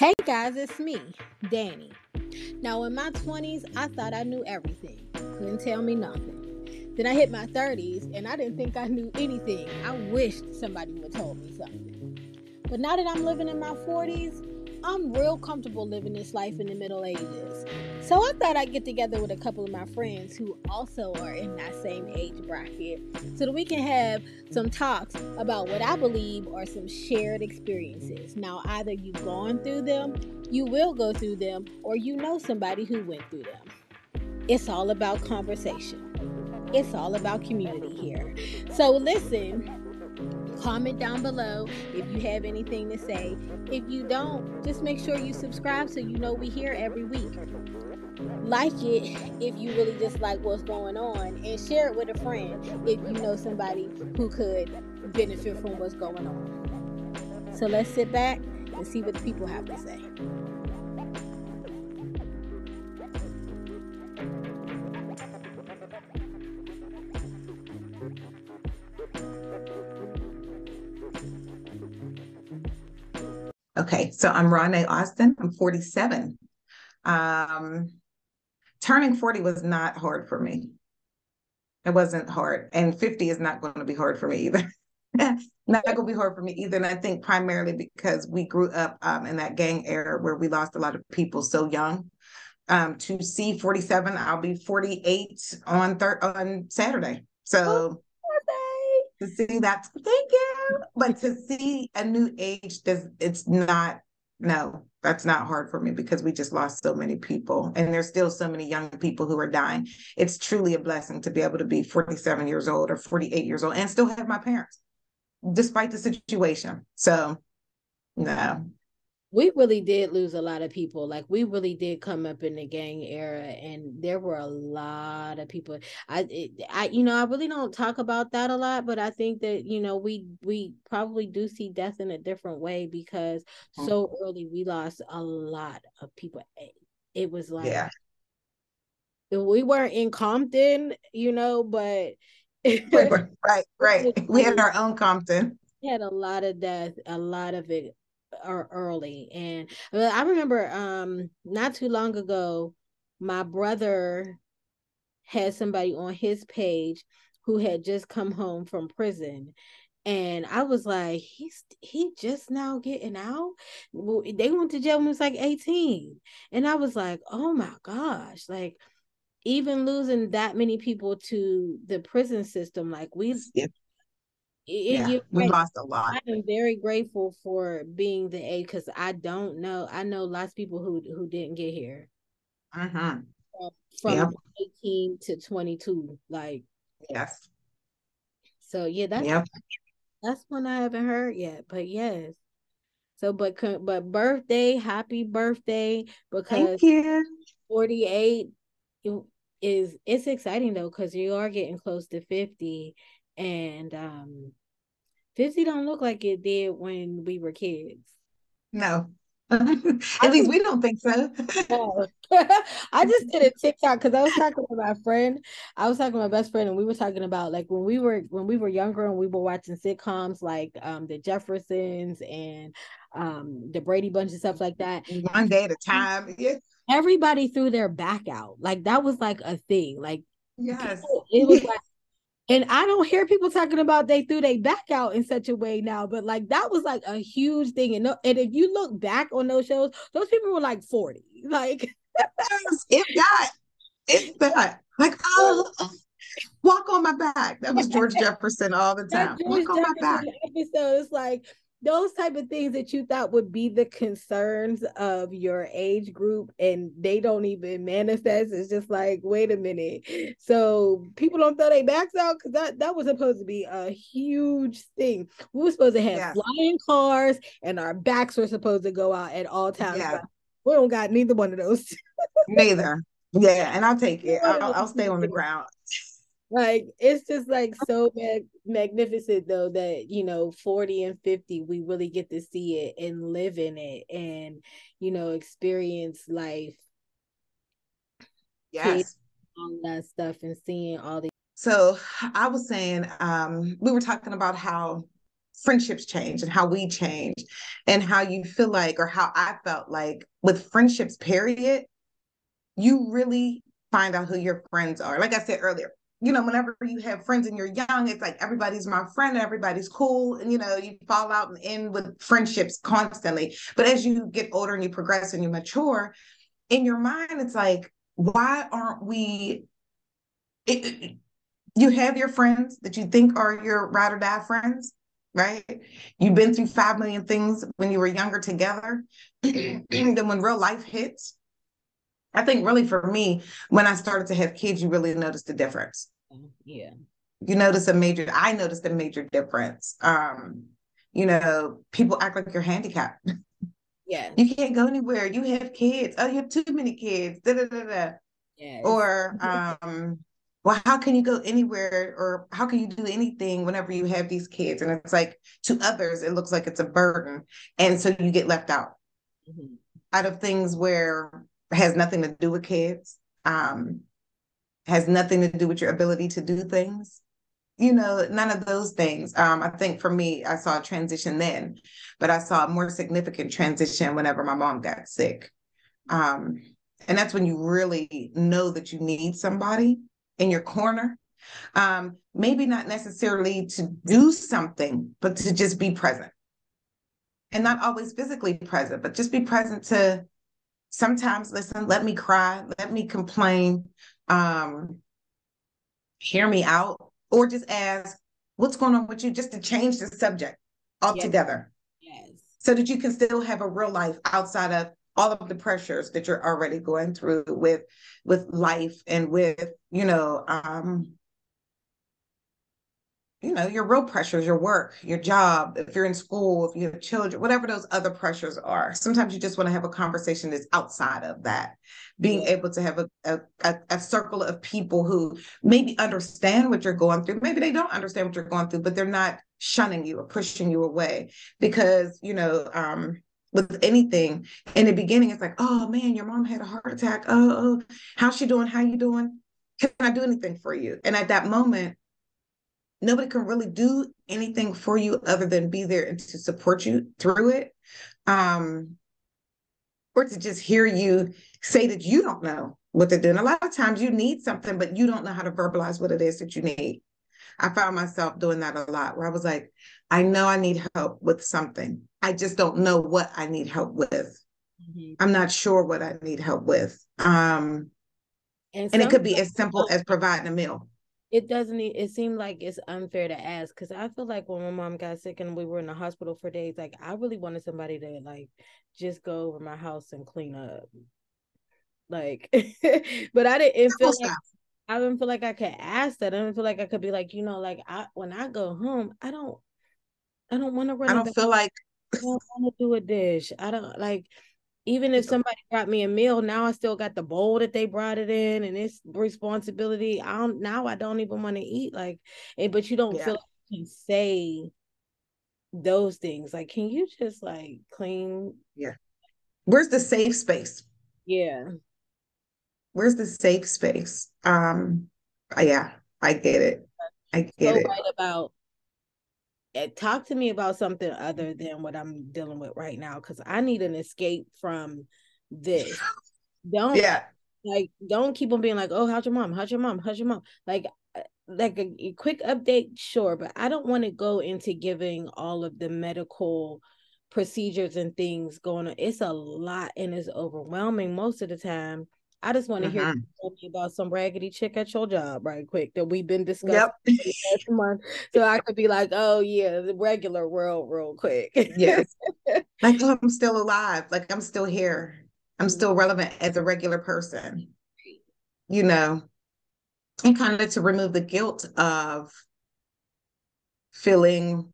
Hey guys, it's me, Danny. Now, in my 20s, I thought I knew everything. Couldn't tell me nothing. Then I hit my 30s and I didn't think I knew anything. I wished somebody would have told me something. But now that I'm living in my 40s, I'm real comfortable living this life in the Middle Ages. So I thought I'd get together with a couple of my friends who also are in that same age bracket so that we can have some talks about what I believe are some shared experiences. Now, either you've gone through them, you will go through them, or you know somebody who went through them. It's all about conversation. It's all about community here. So listen, comment down below if you have anything to say. If you don't, just make sure you subscribe so you know we here every week. Like it if you really just like what's going on, and share it with a friend if you know somebody who could benefit from what's going on. So let's sit back and see what the people have to say. Okay, so I'm Ronnie Austin. I'm 47. Um, turning 40 was not hard for me. It wasn't hard. And 50 is not going to be hard for me either. not going to be hard for me either. And I think primarily because we grew up um, in that gang era where we lost a lot of people so young. Um, to see 47, I'll be 48 on thir- on Saturday. So to see that, thank you. But to see a new age, does it's not no, that's not hard for me because we just lost so many people and there's still so many young people who are dying. It's truly a blessing to be able to be 47 years old or 48 years old and still have my parents despite the situation. So no, we really did lose a lot of people. Like we really did come up in the gang era, and there were a lot of people. I, it, I, you know, I really don't talk about that a lot, but I think that you know we we probably do see death in a different way because mm-hmm. so early we lost a lot of people. It was like, yeah, we weren't in Compton, you know, but right, right, we had our own Compton. We had a lot of death, a lot of it or early. And I remember um not too long ago, my brother had somebody on his page who had just come home from prison and I was like, he's he just now getting out. Well, they went to jail when he was like 18. And I was like, oh my gosh, like even losing that many people to the prison system, like we yep yeah, we lost a lot. I am very grateful for being the age because I don't know. I know lots of people who who didn't get here. Uh-huh. From, from yep. 18 to 22. Like yes. So yeah, that's yep. that's one I haven't heard yet. But yes. So but but birthday, happy birthday because 48 is it's exciting though because you are getting close to 50 and um 50 don't look like it did when we were kids. No. At least we don't think so. no. I just did a TikTok because I was talking to my friend. I was talking to my best friend, and we were talking about like when we were when we were younger and we were watching sitcoms like um the Jeffersons and um the Brady Bunch and stuff like that. One day at a time. Yeah. Everybody threw their back out. Like that was like a thing. Like yes. People, it was like and I don't hear people talking about they threw their back out in such a way now, but like that was like a huge thing. And, no, and if you look back on those shows, those people were like 40. Like if that, if that, like oh walk on my back. That was George Jefferson all the time. Walk on Jefferson my back. Episode, it's like those type of things that you thought would be the concerns of your age group and they don't even manifest. It's just like wait a minute. So people don't throw their backs out because that that was supposed to be a huge thing. We were supposed to have yeah. flying cars and our backs were supposed to go out at all times. Yeah. we don't got neither one of those. Neither. Yeah and i'll take it. I'll, I'll stay on the ground like it's just like so mag- magnificent though that you know 40 and 50 we really get to see it and live in it and you know experience life yes all that stuff and seeing all the so i was saying um we were talking about how friendships change and how we change and how you feel like or how I felt like with friendships, period, you really find out who your friends are. Like I said earlier, you know, whenever you have friends and you're young, it's like everybody's my friend, and everybody's cool, and you know, you fall out and end with friendships constantly. But as you get older and you progress and you mature, in your mind, it's like, why aren't we? It, you have your friends that you think are your ride or die friends, right? You've been through five million things when you were younger together. then when real life hits, I think really for me, when I started to have kids, you really noticed the difference. Yeah. You notice a major, I noticed a major difference. Um, you know, people act like you're handicapped. Yeah. You can't go anywhere. You have kids. Oh, you have too many kids. Da, da, da, da. Yes. Or um, well, how can you go anywhere or how can you do anything whenever you have these kids? And it's like to others, it looks like it's a burden. And so you get left out mm-hmm. out of things where has nothing to do with kids, um, has nothing to do with your ability to do things. You know, none of those things. Um, I think for me, I saw a transition then, but I saw a more significant transition whenever my mom got sick. Um, and that's when you really know that you need somebody in your corner. Um, maybe not necessarily to do something, but to just be present. And not always physically present, but just be present to sometimes listen, let me cry, let me complain, um, hear me out, or just ask, what's going on with you, just to change the subject altogether. Yes. yes. So that you can still have a real life outside of all of the pressures that you're already going through with with life and with, you know, um, you know, your real pressures, your work, your job, if you're in school, if you have children, whatever those other pressures are. Sometimes you just want to have a conversation that's outside of that. Being able to have a, a, a circle of people who maybe understand what you're going through. Maybe they don't understand what you're going through, but they're not shunning you or pushing you away. Because, you know, um, with anything in the beginning, it's like, oh man, your mom had a heart attack. Oh, oh, how's she doing? How you doing? Can I do anything for you? And at that moment, nobody can really do anything for you other than be there and to support you through it um or to just hear you say that you don't know what they're doing a lot of times you need something but you don't know how to verbalize what it is that you need. I found myself doing that a lot where i was like i know i need help with something. I just don't know what i need help with. Mm-hmm. i'm not sure what i need help with. Um and, and it could be as simple as providing a meal it doesn't it seemed like it's unfair to ask because i feel like when my mom got sick and we were in the hospital for days like i really wanted somebody to like just go over my house and clean up. Like but i didn't feel like i didn't feel like i could ask that. I didn't feel like i could be like you know like i when i go home i don't i don't want to run i don't feel like i don't want to do a dish. I don't like even if somebody brought me a meal, now I still got the bowl that they brought it in, and it's responsibility. I don't now. I don't even want to eat like, it, eh, but you don't yeah. feel like you can say those things. Like, can you just like clean? Yeah. Where's the safe space? Yeah. Where's the safe space? Um. Yeah, I get it. I get so it. Right about talk to me about something other than what I'm dealing with right now because I need an escape from this. Don't yeah, like don't keep on being like, oh, how's your mom? How's your mom? How's your mom? Like uh, like a, a quick update, sure, but I don't want to go into giving all of the medical procedures and things going on. It's a lot and it's overwhelming most of the time. I just want to hear mm-hmm. about some raggedy chick at your job right quick that we've been discussing yep. month. So I could be like, oh yeah, the regular world real quick. yes. Like I'm still alive. Like I'm still here. I'm mm-hmm. still relevant as a regular person. You know. And kind of to remove the guilt of feeling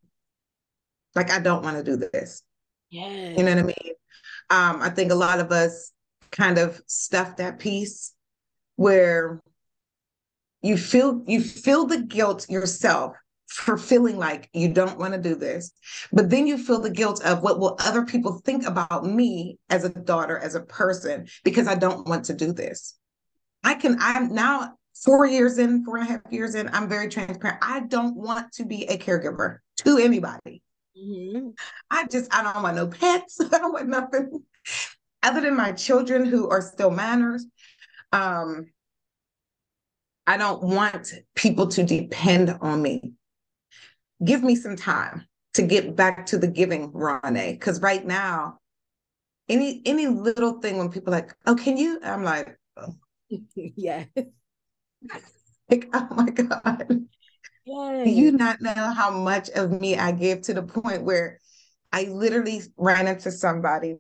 like I don't want to do this. Yeah. You know what I mean? Um, I think a lot of us kind of stuff that piece where you feel you feel the guilt yourself for feeling like you don't want to do this but then you feel the guilt of what will other people think about me as a daughter as a person because i don't want to do this i can i'm now four years in four and a half years in i'm very transparent i don't want to be a caregiver to anybody Mm-hmm. I just, I don't want no pets. I don't want nothing other than my children who are still minors. Um, I don't want people to depend on me. Give me some time to get back to the giving, Ronnie. Because right now, any any little thing when people like, oh, can you? I'm like, oh. yeah. like, oh my God. Do you not know how much of me I give to the point where I literally ran into somebody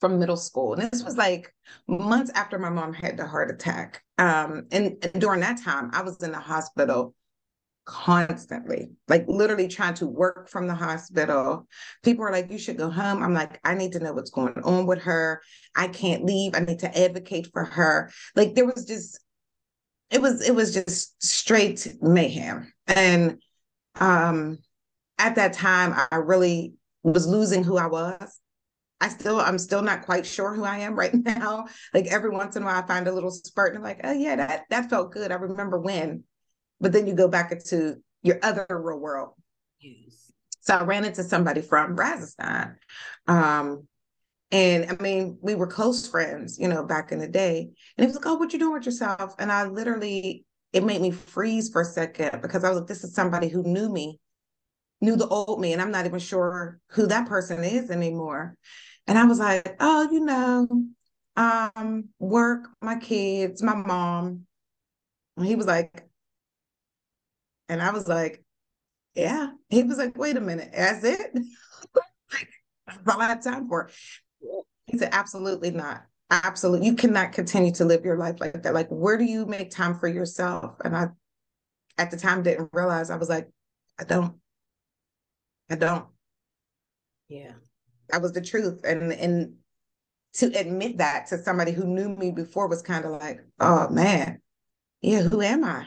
from middle school. And this was like months after my mom had the heart attack. Um, and, and during that time, I was in the hospital constantly, like literally trying to work from the hospital. People are like, you should go home. I'm like, I need to know what's going on with her. I can't leave. I need to advocate for her. Like there was just it was it was just straight mayhem. And um at that time I really was losing who I was. I still I'm still not quite sure who I am right now. Like every once in a while I find a little spurt and I'm like, oh yeah, that that felt good. I remember when. But then you go back into your other real world. Yes. So I ran into somebody from Brazostin. Um, and I mean, we were close friends, you know, back in the day. And he was like, Oh, what you doing with yourself? And I literally, it made me freeze for a second because I was like, this is somebody who knew me, knew the old me, and I'm not even sure who that person is anymore. And I was like, oh, you know, um, work, my kids, my mom. And he was like, and I was like, yeah. He was like, wait a minute, that's it? that's all I have time for. He said, absolutely not. Absolutely. You cannot continue to live your life like that. Like, where do you make time for yourself? And I, at the time, didn't realize I was like, I don't. I don't. Yeah. That was the truth. And, and, to admit that to somebody who knew me before was kind of like, oh man, yeah, who am I?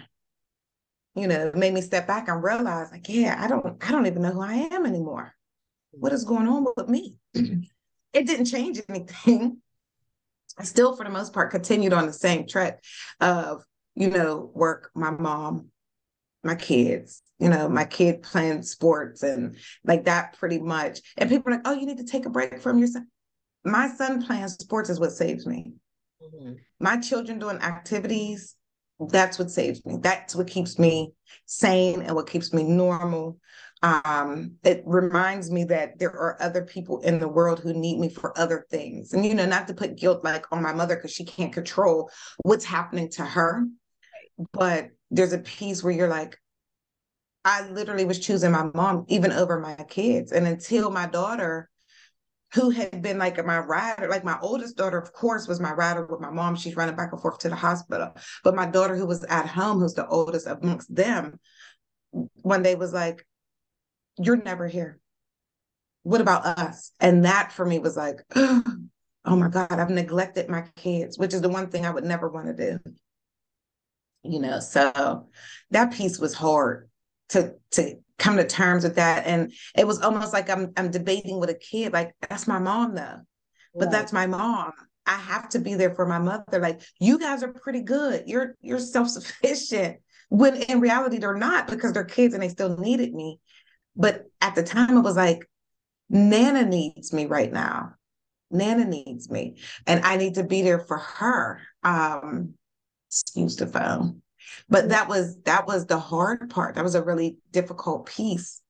You know, it made me step back and realize, like, yeah, I don't, I don't even know who I am anymore. What is going on with me? it didn't change anything. I still, for the most part, continued on the same track of, you know, work, my mom, my kids, you know, my kid playing sports and like that pretty much. And people are like, oh, you need to take a break from your son. My son playing sports is what saves me. Mm-hmm. My children doing activities, that's what saves me. That's what keeps me sane and what keeps me normal um, it reminds me that there are other people in the world who need me for other things. And, you know, not to put guilt like on my mother because she can't control what's happening to her. But there's a piece where you're like, I literally was choosing my mom even over my kids. And until my daughter, who had been like my rider, like my oldest daughter, of course, was my rider with my mom. She's running back and forth to the hospital. But my daughter, who was at home, who's the oldest amongst them, one day was like, you're never here. What about us? And that for me was like, oh my God, I've neglected my kids, which is the one thing I would never want to do. You know, so that piece was hard to to come to terms with that. And it was almost like I'm I'm debating with a kid, like, that's my mom though. But that's my mom. I have to be there for my mother. Like, you guys are pretty good. You're you're self-sufficient. When in reality they're not because they're kids and they still needed me. But at the time, it was like, Nana needs me right now. Nana needs me, and I need to be there for her. Um, excuse the phone, but that was that was the hard part. That was a really difficult piece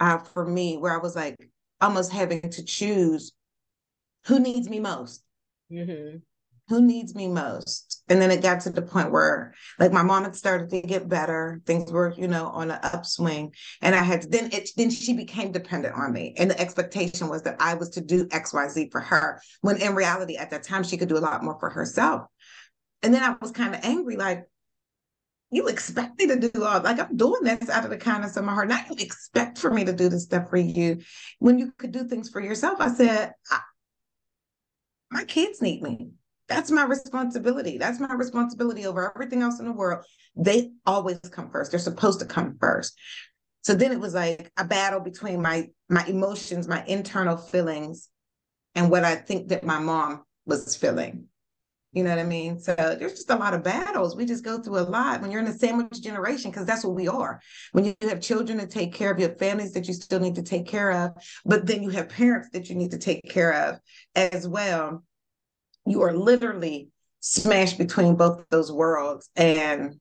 uh, for me, where I was like almost having to choose who needs me most. Mm-hmm who needs me most? And then it got to the point where like my mom had started to get better. Things were, you know, on an upswing. And I had to, then it then she became dependent on me. And the expectation was that I was to do XYZ for her. When in reality, at that time, she could do a lot more for herself. And then I was kind of angry, like, you expect me to do all like I'm doing this out of the kindness of my heart. Now you expect for me to do this stuff for you when you could do things for yourself. I said, my kids need me. That's my responsibility. That's my responsibility over everything else in the world. They always come first. They're supposed to come first. So then it was like a battle between my my emotions, my internal feelings, and what I think that my mom was feeling. You know what I mean? So there's just a lot of battles. We just go through a lot when you're in the sandwich generation, because that's what we are. When you have children to take care of, you have families that you still need to take care of, but then you have parents that you need to take care of as well. You are literally smashed between both those worlds and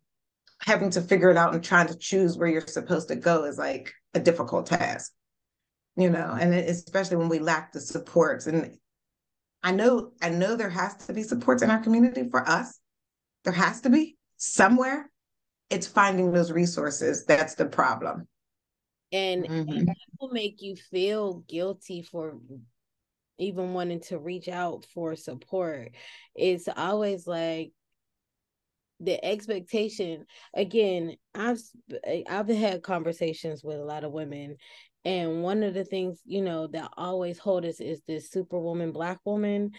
having to figure it out and trying to choose where you're supposed to go is like a difficult task you know and especially when we lack the supports and I know, I know there has to be supports in our community for us. There has to be somewhere. It's finding those resources. That's the problem. And, mm-hmm. and will make you feel guilty for even wanting to reach out for support. It's always like the expectation again i've i've had conversations with a lot of women and one of the things, you know, that always hold us is this superwoman, black woman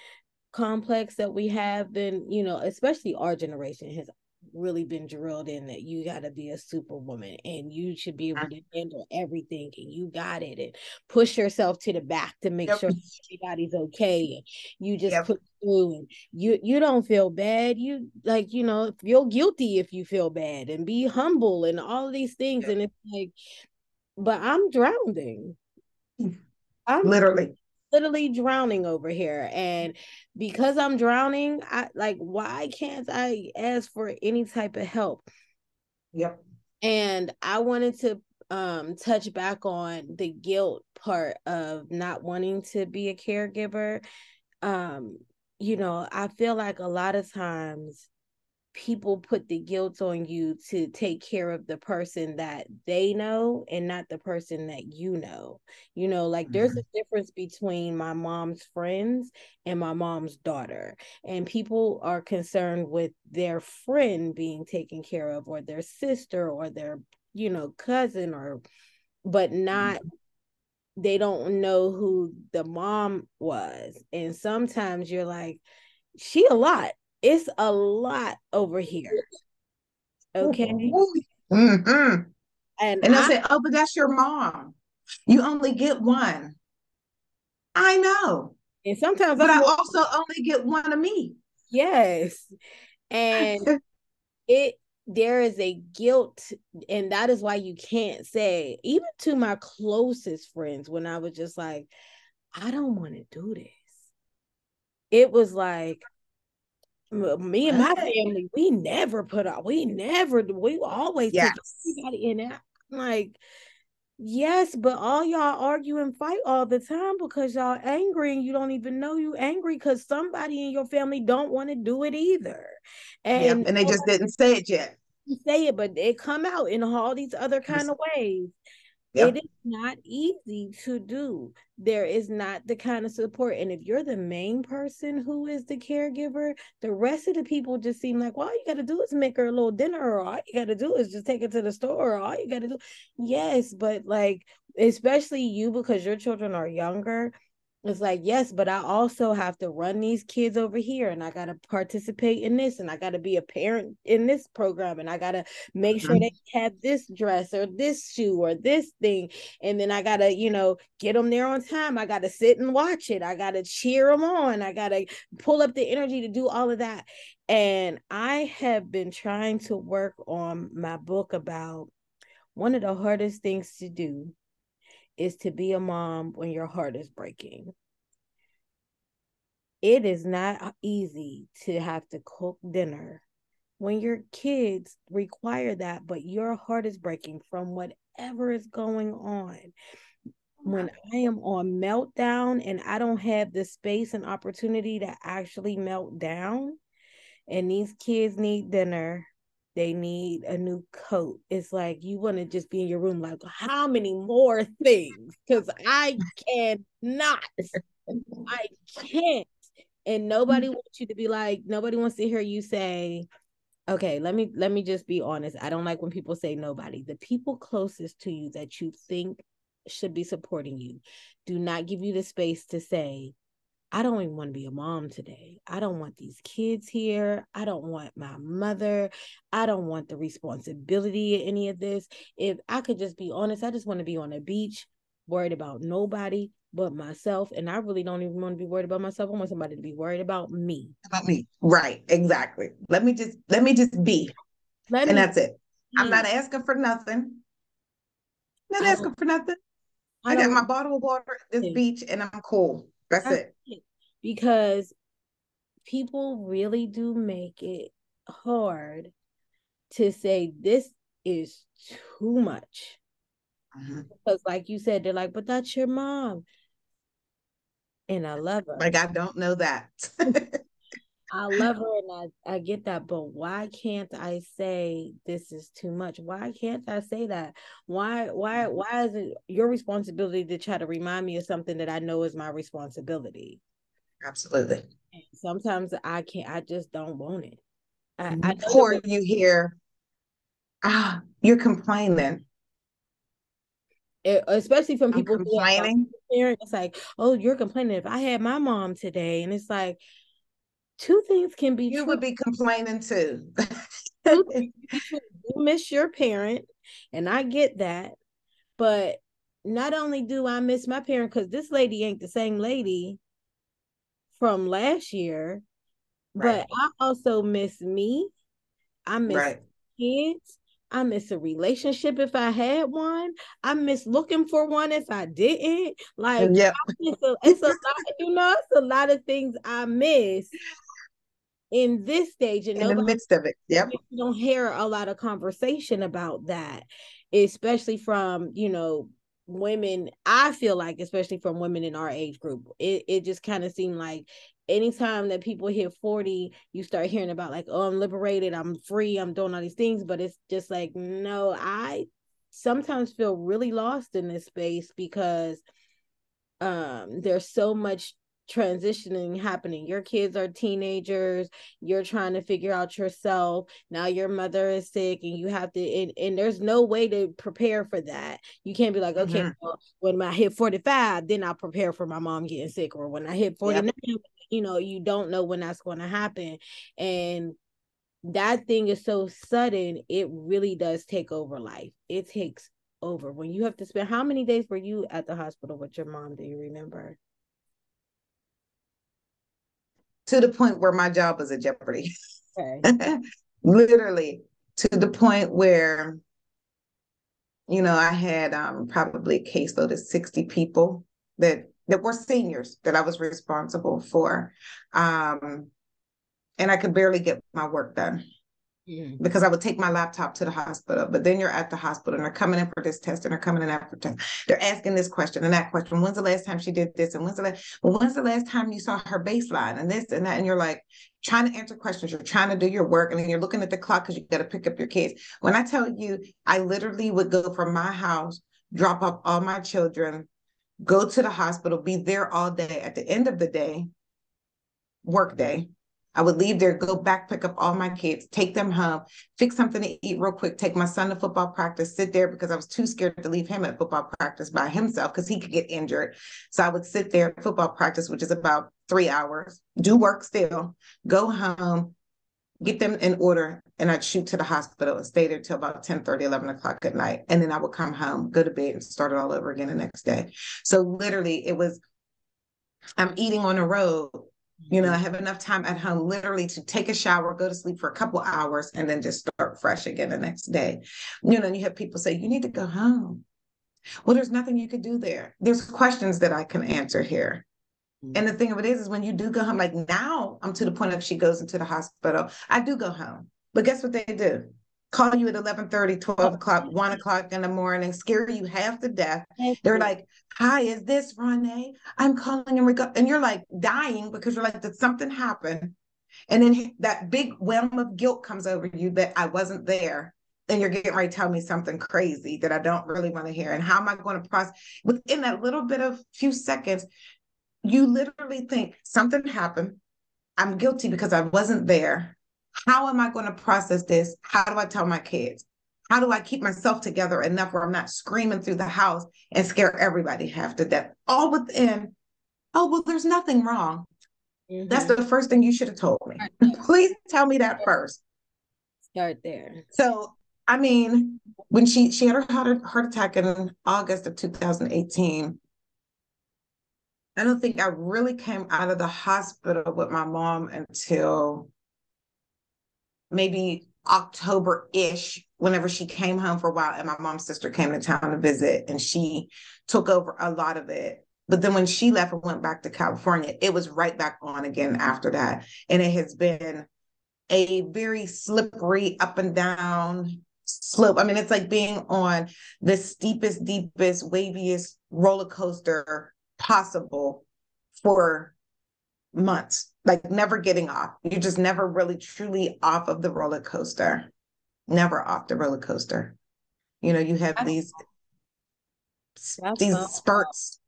complex that we have been, you know, especially our generation has really been drilled in that you got to be a superwoman and you should be able mm-hmm. to handle everything and you got it and push yourself to the back to make yep. sure everybody's okay and you just yep. put through and you you don't feel bad you like you know feel guilty if you feel bad and be humble and all these things yep. and it's like but I'm drowning. I'm literally. literally drowning over here. And because i'm drowning i like why can't i ask for any type of help? Yep. And i wanted to um touch back on the guilt part of not wanting to be a caregiver. Um you know i feel like a lot of times people put the guilt on you to take care of the person that they know and not the person that you know. You know, like mm-hmm. there's a difference between my mom's friends and my mom's daughter. And people are concerned with their friend being taken care of or their sister or their, you know, cousin or but not mm-hmm. they don't know who the mom was. And sometimes you're like she a lot it's a lot over here. Okay. Mm-hmm. And, and I, I say, oh, but that's your mom. You only get one. I know. And sometimes but I, I also only get one of me. Yes. And it there is a guilt and that is why you can't say even to my closest friends when I was just like I don't want to do this. It was like me and my family, we never put out, we never, we always yes. everybody in it. Like, yes, but all y'all argue and fight all the time because y'all angry and you don't even know you angry because somebody in your family don't want to do it either. And, yeah, and they just didn't say it yet. Say it, but it come out in all these other kind of ways. Yep. It is not easy to do. There is not the kind of support. And if you're the main person who is the caregiver, the rest of the people just seem like, well, all you got to do is make her a little dinner, or all you got to do is just take her to the store, or all you got to do. Yes, but like, especially you, because your children are younger, it's like yes but i also have to run these kids over here and i got to participate in this and i got to be a parent in this program and i got to make sure mm-hmm. they have this dress or this shoe or this thing and then i got to you know get them there on time. I got to sit and watch it. I got to cheer them on. I got to pull up the energy to do all of that. And i have been trying to work on my book about one of the hardest things to do is to be a mom when your heart is breaking. It is not easy to have to cook dinner when your kids require that, but your heart is breaking from whatever is going on. When I am on meltdown and I don't have the space and opportunity to actually melt down, and these kids need dinner they need a new coat. It's like you want to just be in your room, like, how many more things? Because I cannot. I can't. And nobody mm. wants you to be like, nobody wants to hear you say, okay, let me let me just be honest. I don't like when people say nobody. The people closest to you that you think should be supporting you do not give you the space to say, I don't even want to be a mom today. I don't want these kids here. I don't want my mother. I don't want the responsibility of any of this. If I could just be honest, I just want to be on a beach worried about nobody but myself. And I really don't even want to be worried about myself. I want somebody to be worried about me. About me. Right. Exactly. Let me just let me just be. Let and me, that's it. I'm not asking for nothing. Not asking for nothing. I, I got my bottle of water at this beach and I'm cool. That's it. Because people really do make it hard to say this is too much. Mm-hmm. Because, like you said, they're like, but that's your mom. And I love her. Like, I don't know that. I love her and I, I get that, but why can't I say this is too much? Why can't I say that? Why why mm-hmm. why is it your responsibility to try to remind me of something that I know is my responsibility? Absolutely. Sometimes I can't I just don't want it. I, I or you hear, ah, you're complaining. It, especially from people complaining. It's like, oh, you're complaining. If I had my mom today, and it's like, two things can be. You true. would be complaining too. you miss your parent, and I get that, but not only do I miss my parent because this lady ain't the same lady from last year, right. but I also miss me. I miss right. kids. I miss a relationship if I had one. I miss looking for one if I didn't. Like, yeah, it's a, lot. You know, it's a lot of things I miss in this stage. And in the midst of it, yep. You don't hear a lot of conversation about that, especially from you know women i feel like especially from women in our age group it, it just kind of seemed like anytime that people hit 40 you start hearing about like oh i'm liberated i'm free i'm doing all these things but it's just like no i sometimes feel really lost in this space because um there's so much transitioning happening. Your kids are teenagers, you're trying to figure out yourself. Now your mother is sick and you have to and, and there's no way to prepare for that. You can't be like, okay, mm-hmm. well, when I hit 45, then I'll prepare for my mom getting sick or when I hit 49, yep. you know, you don't know when that's going to happen. And that thing is so sudden, it really does take over life. It takes over when you have to spend how many days were you at the hospital with your mom? Do you remember? To the point where my job was a jeopardy. Okay. Literally to the point where, you know, I had um, probably a caseload of 60 people that that were seniors that I was responsible for. Um, and I could barely get my work done mm-hmm. because I would take my laptop to the hospital. But then you're at the hospital and they're coming in for this test and they're coming in after test. They're asking this question and that question. When's the last time she did this? And when's the last well, when's the last time you saw her baseline and this and that? And you're like trying to answer questions. You're trying to do your work and then you're looking at the clock because you got to pick up your kids. When I tell you, I literally would go from my house, drop off all my children, go to the hospital, be there all day. At the end of the day, work day, I would leave there, go back, pick up all my kids, take them home, fix something to eat real quick, take my son to football practice, sit there because I was too scared to leave him at football practice by himself because he could get injured. So I would sit there at football practice, which is about three hours, do work still, go home, get them in order, and I'd shoot to the hospital and stay there till about 10 30, 11 o'clock at night. And then I would come home, go to bed, and start it all over again the next day. So literally, it was I'm eating on the road you know, I have enough time at home literally to take a shower, go to sleep for a couple hours, and then just start fresh again the next day. You know, and you have people say, you need to go home. Well, there's nothing you could do there. There's questions that I can answer here. Mm-hmm. And the thing of it is, is when you do go home, like now I'm to the point of she goes into the hospital. I do go home. But guess what they do? Call you at 11 30 12 o'clock 1 o'clock in the morning scare you half to death. They're like hi is this Renee? I'm calling in regard and you're like dying because you're like did something happen? And then that big whelm of guilt comes over you that i wasn't there. And you're getting ready to tell me something crazy that i don't really want to hear. And how am i going to process within that little bit of few seconds you literally think something happened. I'm guilty because i wasn't there how am I going to process this? How do I tell my kids? How do I keep myself together enough where I'm not screaming through the house and scare everybody half to death? All within, oh, well, there's nothing wrong. Mm-hmm. That's the first thing you should have told me. Please tell me that first. Start there. So I mean, when she she had her heart, heart attack in August of 2018, I don't think I really came out of the hospital with my mom until maybe October ish, whenever she came home for a while, and my mom's sister came to town to visit, and she took over a lot of it. But then when she left and went back to California, it was right back on again after that. And it has been a very slippery up and down slope. I mean, it's like being on the steepest, deepest, waviest roller coaster possible for months, like never getting off. You're just never really truly off of the roller coaster, never off the roller coaster. You know, you have that's, these that's these spurts.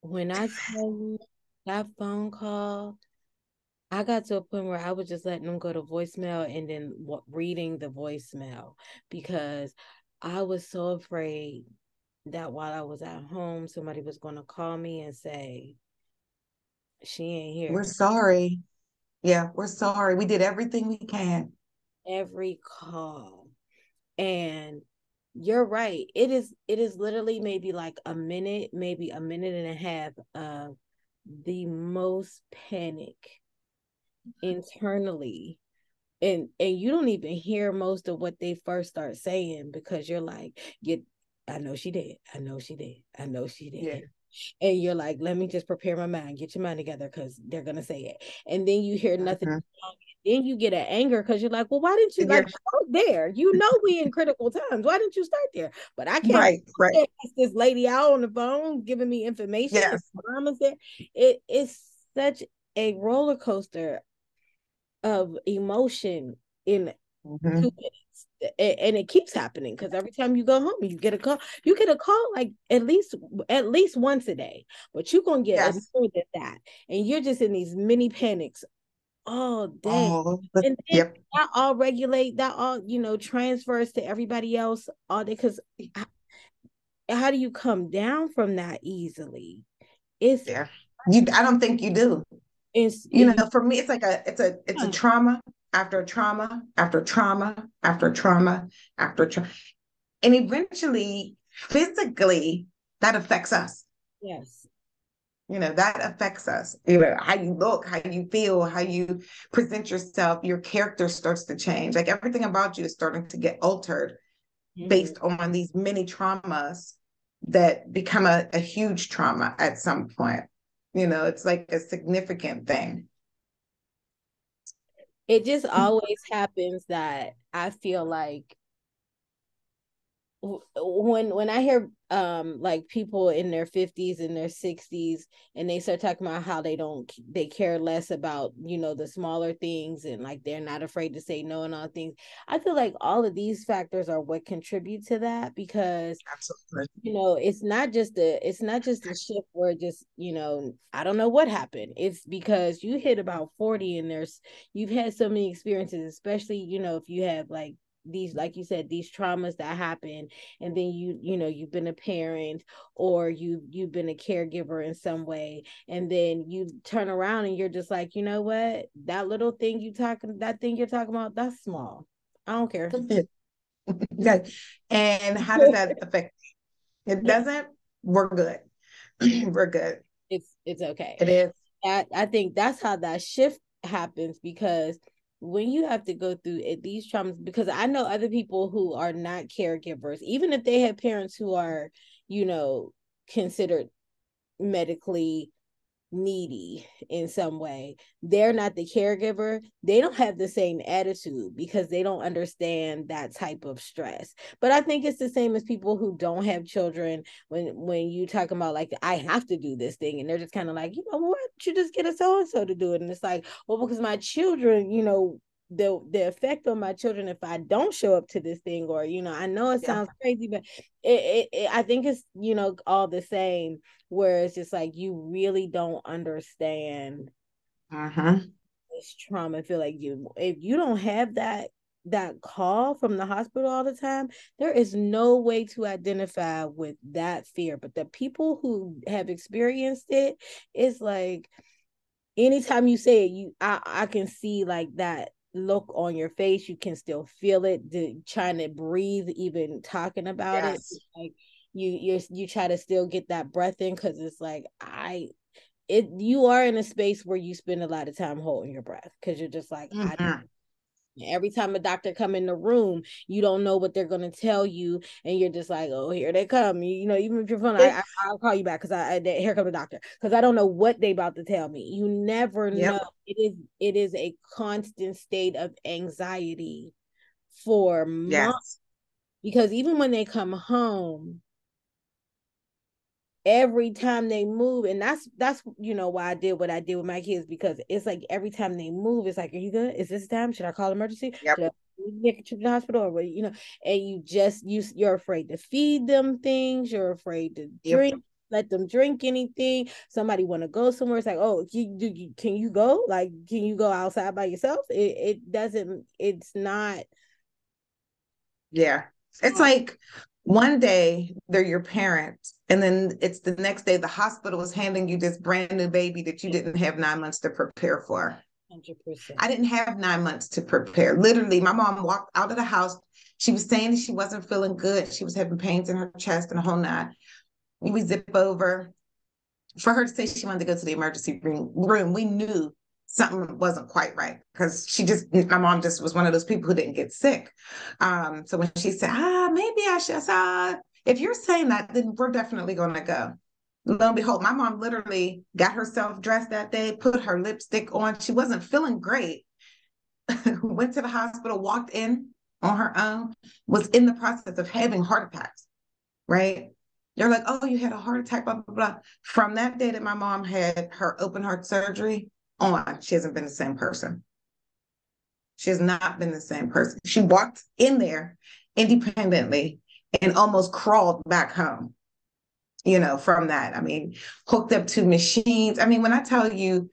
When I tell you that phone call, I got to a point where I was just letting them go to voicemail and then reading the voicemail because I was so afraid that while I was at home, somebody was going to call me and say, She ain't here. We're sorry. Yeah, we're sorry. We did everything we can. Every call. And you're right. It is it is literally maybe like a minute, maybe a minute and a half of the most panic internally and and you don't even hear most of what they first start saying because you're like get I know she did. I know she did. I know she did. Yeah. And you're like, let me just prepare my mind, get your mind together because they're gonna say it. And then you hear nothing. Mm-hmm. Then you get an anger because you're like, well, why didn't you like start there? You know we in critical times. Why didn't you start there? But I can't right, right. this lady out on the phone giving me information. Yes. Mama's there. It is such a roller coaster of emotion in mm-hmm. two minutes and it keeps happening because every time you go home you get a call. You get a call like at least at least once a day but you're gonna get yes. more than that and you're just in these mini panics all day. Oh, and then yep. that all regulate that all you know transfers to everybody else all day because how, how do you come down from that easily? It's yeah. You i don't think you do. It's you know for me it's like a it's a it's a trauma after trauma after trauma after trauma after trauma. And eventually, physically, that affects us. Yes. You know, that affects us. You know, how you look, how you feel, how you present yourself, your character starts to change. Like everything about you is starting to get altered mm-hmm. based on these many traumas that become a, a huge trauma at some point. You know, it's like a significant thing it just mm-hmm. always happens that I feel like when when I hear um like people in their 50s and their 60s and they start talking about how they don't they care less about you know the smaller things and like they're not afraid to say no and all things. I feel like all of these factors are what contribute to that because Absolutely. you know it's not just a it's not just a shift where just you know I don't know what happened. It's because you hit about 40 and there's you've had so many experiences especially you know if you have like these like you said these traumas that happen and then you you know you've been a parent or you you've been a caregiver in some way and then you turn around and you're just like you know what? That little thing you talking that thing you're talking about that's small. I don't care. And how does that affect it doesn't? We're good. We're good. It's it's okay. It is. I, I think that's how that shift happens because when you have to go through these traumas because i know other people who are not caregivers even if they have parents who are you know considered medically needy in some way. They're not the caregiver. They don't have the same attitude because they don't understand that type of stress. But i think it's the same as people who don't have children when when you talk about like i have to do this thing and they're just kind of like you know what? You just get a so and so to do it. And it's like well because my children you know the the effect on my children if I don't show up to this thing or you know I know it sounds yeah. crazy but it, it, it, I think it's you know all the same where it's just like you really don't understand uh-huh. this trauma I feel like you if you don't have that that call from the hospital all the time there is no way to identify with that fear but the people who have experienced it it's like anytime you say it you I I can see like that look on your face. You can still feel it. The, trying to breathe, even talking about yes. it. Like you, you, you try to still get that breath in because it's like I, it. You are in a space where you spend a lot of time holding your breath because you're just like mm-hmm. I Every time a doctor come in the room, you don't know what they're gonna tell you, and you're just like, "Oh, here they come." You, you know, even if you're phone, I, will call you back because I, I, here come the doctor because I don't know what they about to tell me. You never yep. know. It is it is a constant state of anxiety for yes. moms because even when they come home, every time they move and that's that's you know why i did what i did with my kids because it's like every time they move it's like are you good? Is this time? Should i call emergency? Yep. should I to the hospital? Or what you know and you just you you're afraid to feed them things you're afraid to yep. drink let them drink anything somebody want to go somewhere it's like oh you, do you, can you go? Like can you go outside by yourself? It, it doesn't it's not yeah. It's like one day they're your parents and then it's the next day the hospital is handing you this brand new baby that you didn't have nine months to prepare for. 100%. i didn't have nine months to prepare. Literally my mom walked out of the house. She was saying that she wasn't feeling good. She was having pains in her chest and a whole nine. We zip over. For her to say she wanted to go to the emergency room we knew something wasn't quite right because she just my mom just was one of those people who didn't get sick. Um so when she said ah maybe i should uh, if you're saying that then we're definitely going to go. Lo and behold my mom literally got herself dressed that day put her lipstick on. She wasn't feeling great. Went to the hospital walked in on her own was in the process of having heart attacks right? They're like oh you had a heart attack blah blah blah. From that day that my mom had her open heart surgery Oh on, she hasn't been the same person. She has not been the same person. She walked in there independently and almost crawled back home, you know, from that. I mean, hooked up to machines. I mean, when I tell you,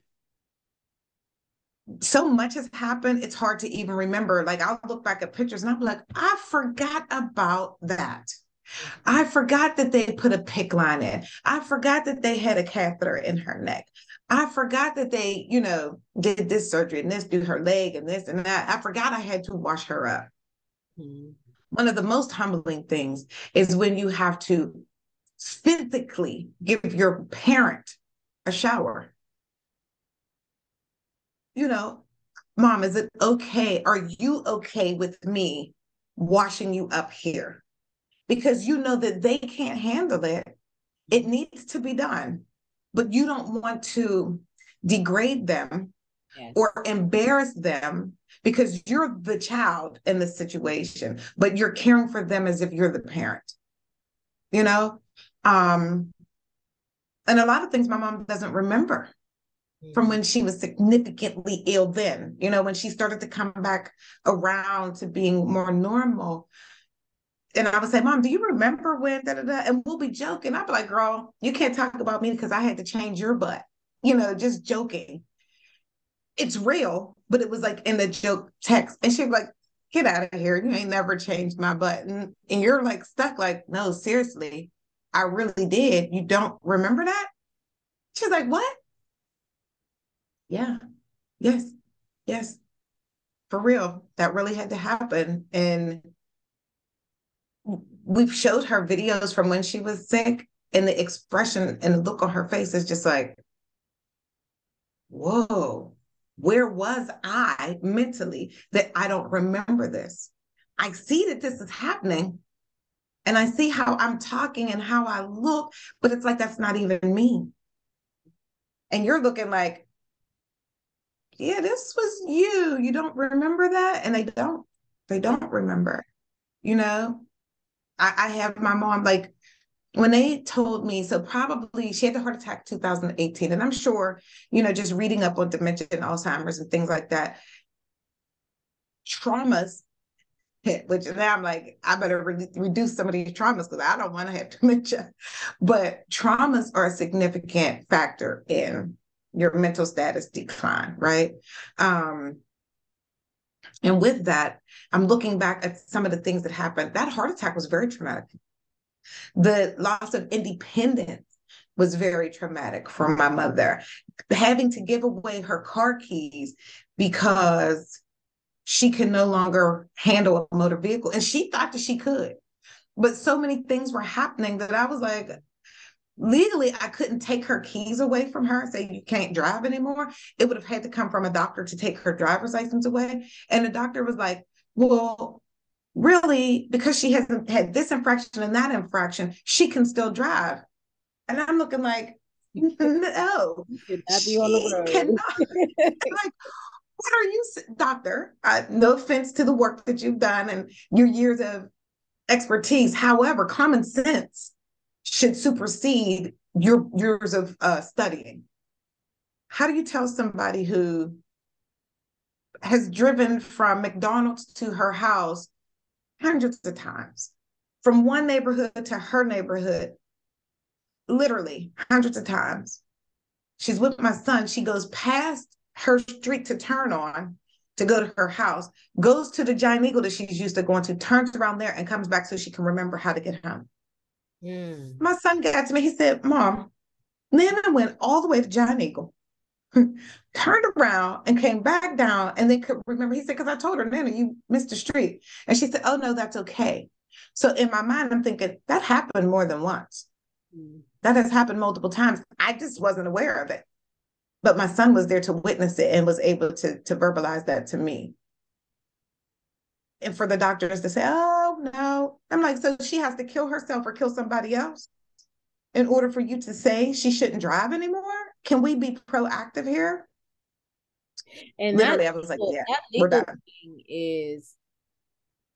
so much has happened, it's hard to even remember. Like, I'll look back at pictures and I'm like, I forgot about that. I forgot that they put a PICC line in. I forgot that they had a catheter in her neck. I forgot that they, you know, did this surgery and this, do her leg and this and that. I forgot I had to wash her up. Mm-hmm. One of the most humbling things is when you have to physically give your parent a shower. You know, mom, is it okay? Are you okay with me washing you up here? Because you know that they can't handle it. It needs to be done but you don't want to degrade them yes. or embarrass them because you're the child in the situation, but you're caring for them as if you're the parent. You know? Um, and a lot of things my mom doesn't remember mm-hmm. from when she was significantly ill then, you know, when she started to come back around to being more normal and I would say, Mom, do you remember when da da da? And we'll be joking. I'd be like, Girl, you can't talk about me because I had to change your butt. You know, just joking. It's real, but it was like in the joke text. And she'd be like, Get out of here. You ain't never changed my butt. And, and you're like stuck, like, No, seriously, I really did. You don't remember that? She's like, What? Yeah. Yes. Yes. For real. That really had to happen. And we've showed her videos from when she was sick and the expression and the look on her face is just like whoa where was i mentally that i don't remember this? I see that this is happening and i see how i'm talking and how i look but it's like that's not even me. And you're looking like yeah this was you. You don't remember that? And they don't they don't remember you know I, I have my mom like when they told me, so probably she had the heart attack 2018, and I'm sure, you know, just reading up on dementia and Alzheimer's and things like that, traumas hit, which now I'm like, I better re- reduce some of these traumas because I don't want to have dementia. But traumas are a significant factor in your mental status decline, right? Um, and with that, I'm looking back at some of the things that happened. That heart attack was very traumatic. The loss of independence was very traumatic for my mother. Having to give away her car keys because she can no longer handle a motor vehicle. And she thought that she could. But so many things were happening that I was like, legally, I couldn't take her keys away from her and say, you can't drive anymore. It would have had to come from a doctor to take her driver's license away. And the doctor was like, well, really, because she hasn't had this infraction and that infraction, she can still drive. And I'm looking like, no, the road. like, what are you, doctor? Uh, no offense to the work that you've done and your years of expertise. However, common sense should supersede your years of uh, studying. How do you tell somebody who has driven from McDonald's to her house hundreds of times, from one neighborhood to her neighborhood, literally hundreds of times? She's with my son. She goes past her street to turn on to go to her house, goes to the giant eagle that she's used to going to, turns around there and comes back so she can remember how to get home. Mm. My son got to me. He said, Mom, Nana went all the way to Giant Eagle, turned around and came back down and then could remember. He said, because I told her, Nana, you missed the street. And she said, Oh, no, that's okay. So in my mind, I'm thinking that happened more than once. Mm. That has happened multiple times. I just wasn't aware of it. But my son was there to witness it and was able to, to verbalize that to me and for the doctors to say, oh, no. I'm like, so she has to kill herself or kill somebody else in order for you to say she shouldn't drive anymore? Can we be proactive here? And literally, I was like, yeah, we're done. Is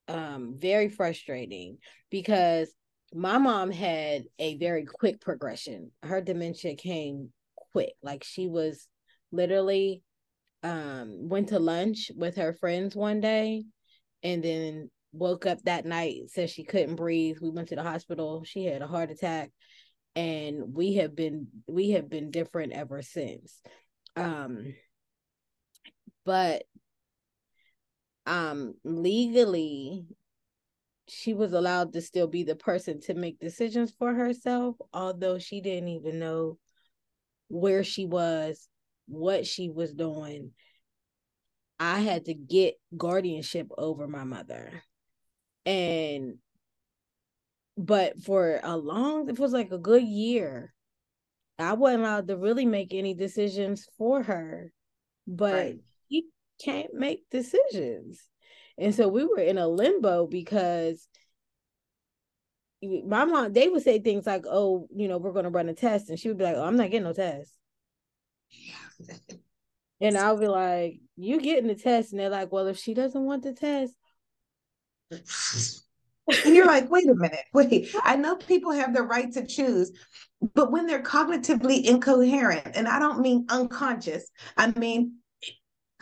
um very frustrating because my mom had a very quick progression. Her dementia came quick. Like she was literally um went to lunch with her friends one day and then woke up that night said she couldn't breathe. We went to the hospital. She had a heart attack. And we have been we have been different ever since. Um but um legally she was allowed to still be the person to make decisions for herself although she didn't even know where she was what she was doing. I had to get guardianship over my mother. And but for a long it was like a good year. I wasn't allowed to really make any decisions for her. But right. he can't make decisions. And so we were in a limbo because my mom they would say things like, Oh, you know, we're gonna run a test, and she would be like, Oh, I'm not getting no test. And I'll be like, you getting the test. And they're like, well, if she doesn't want the test. And you're like, wait a minute, wait. I know people have the right to choose, but when they're cognitively incoherent, and I don't mean unconscious, I mean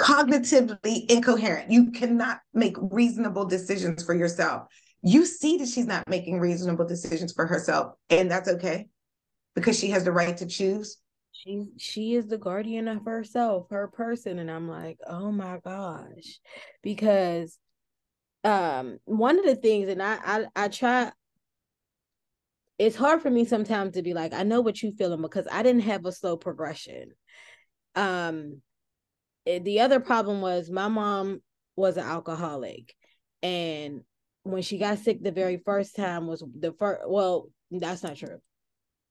cognitively incoherent, you cannot make reasonable decisions for yourself. You see that she's not making reasonable decisions for herself, and that's okay because she has the right to choose she she is the guardian of herself, her person, and I'm like, oh my gosh, because um one of the things, and I I I try. It's hard for me sometimes to be like, I know what you're feeling because I didn't have a slow progression. Um, eh, the other problem was my mom was an alcoholic, and when she got sick the very first time was the first. Well, that's not true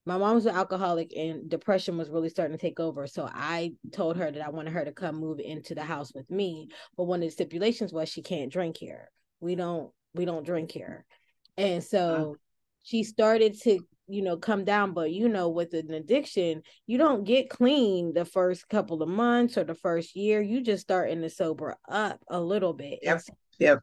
my mom was an alcoholic and depression was really starting to take over. So I told her that I wanted her to come move into the house with me. But one of the stipulations was she can't drink here. We don't we don't drink here. And uh-huh. so she started to, you know, come down. But you know, with an addiction, you don't get clean the first couple of months or the first year. You just starting to sober up a little bit. Yep. Yep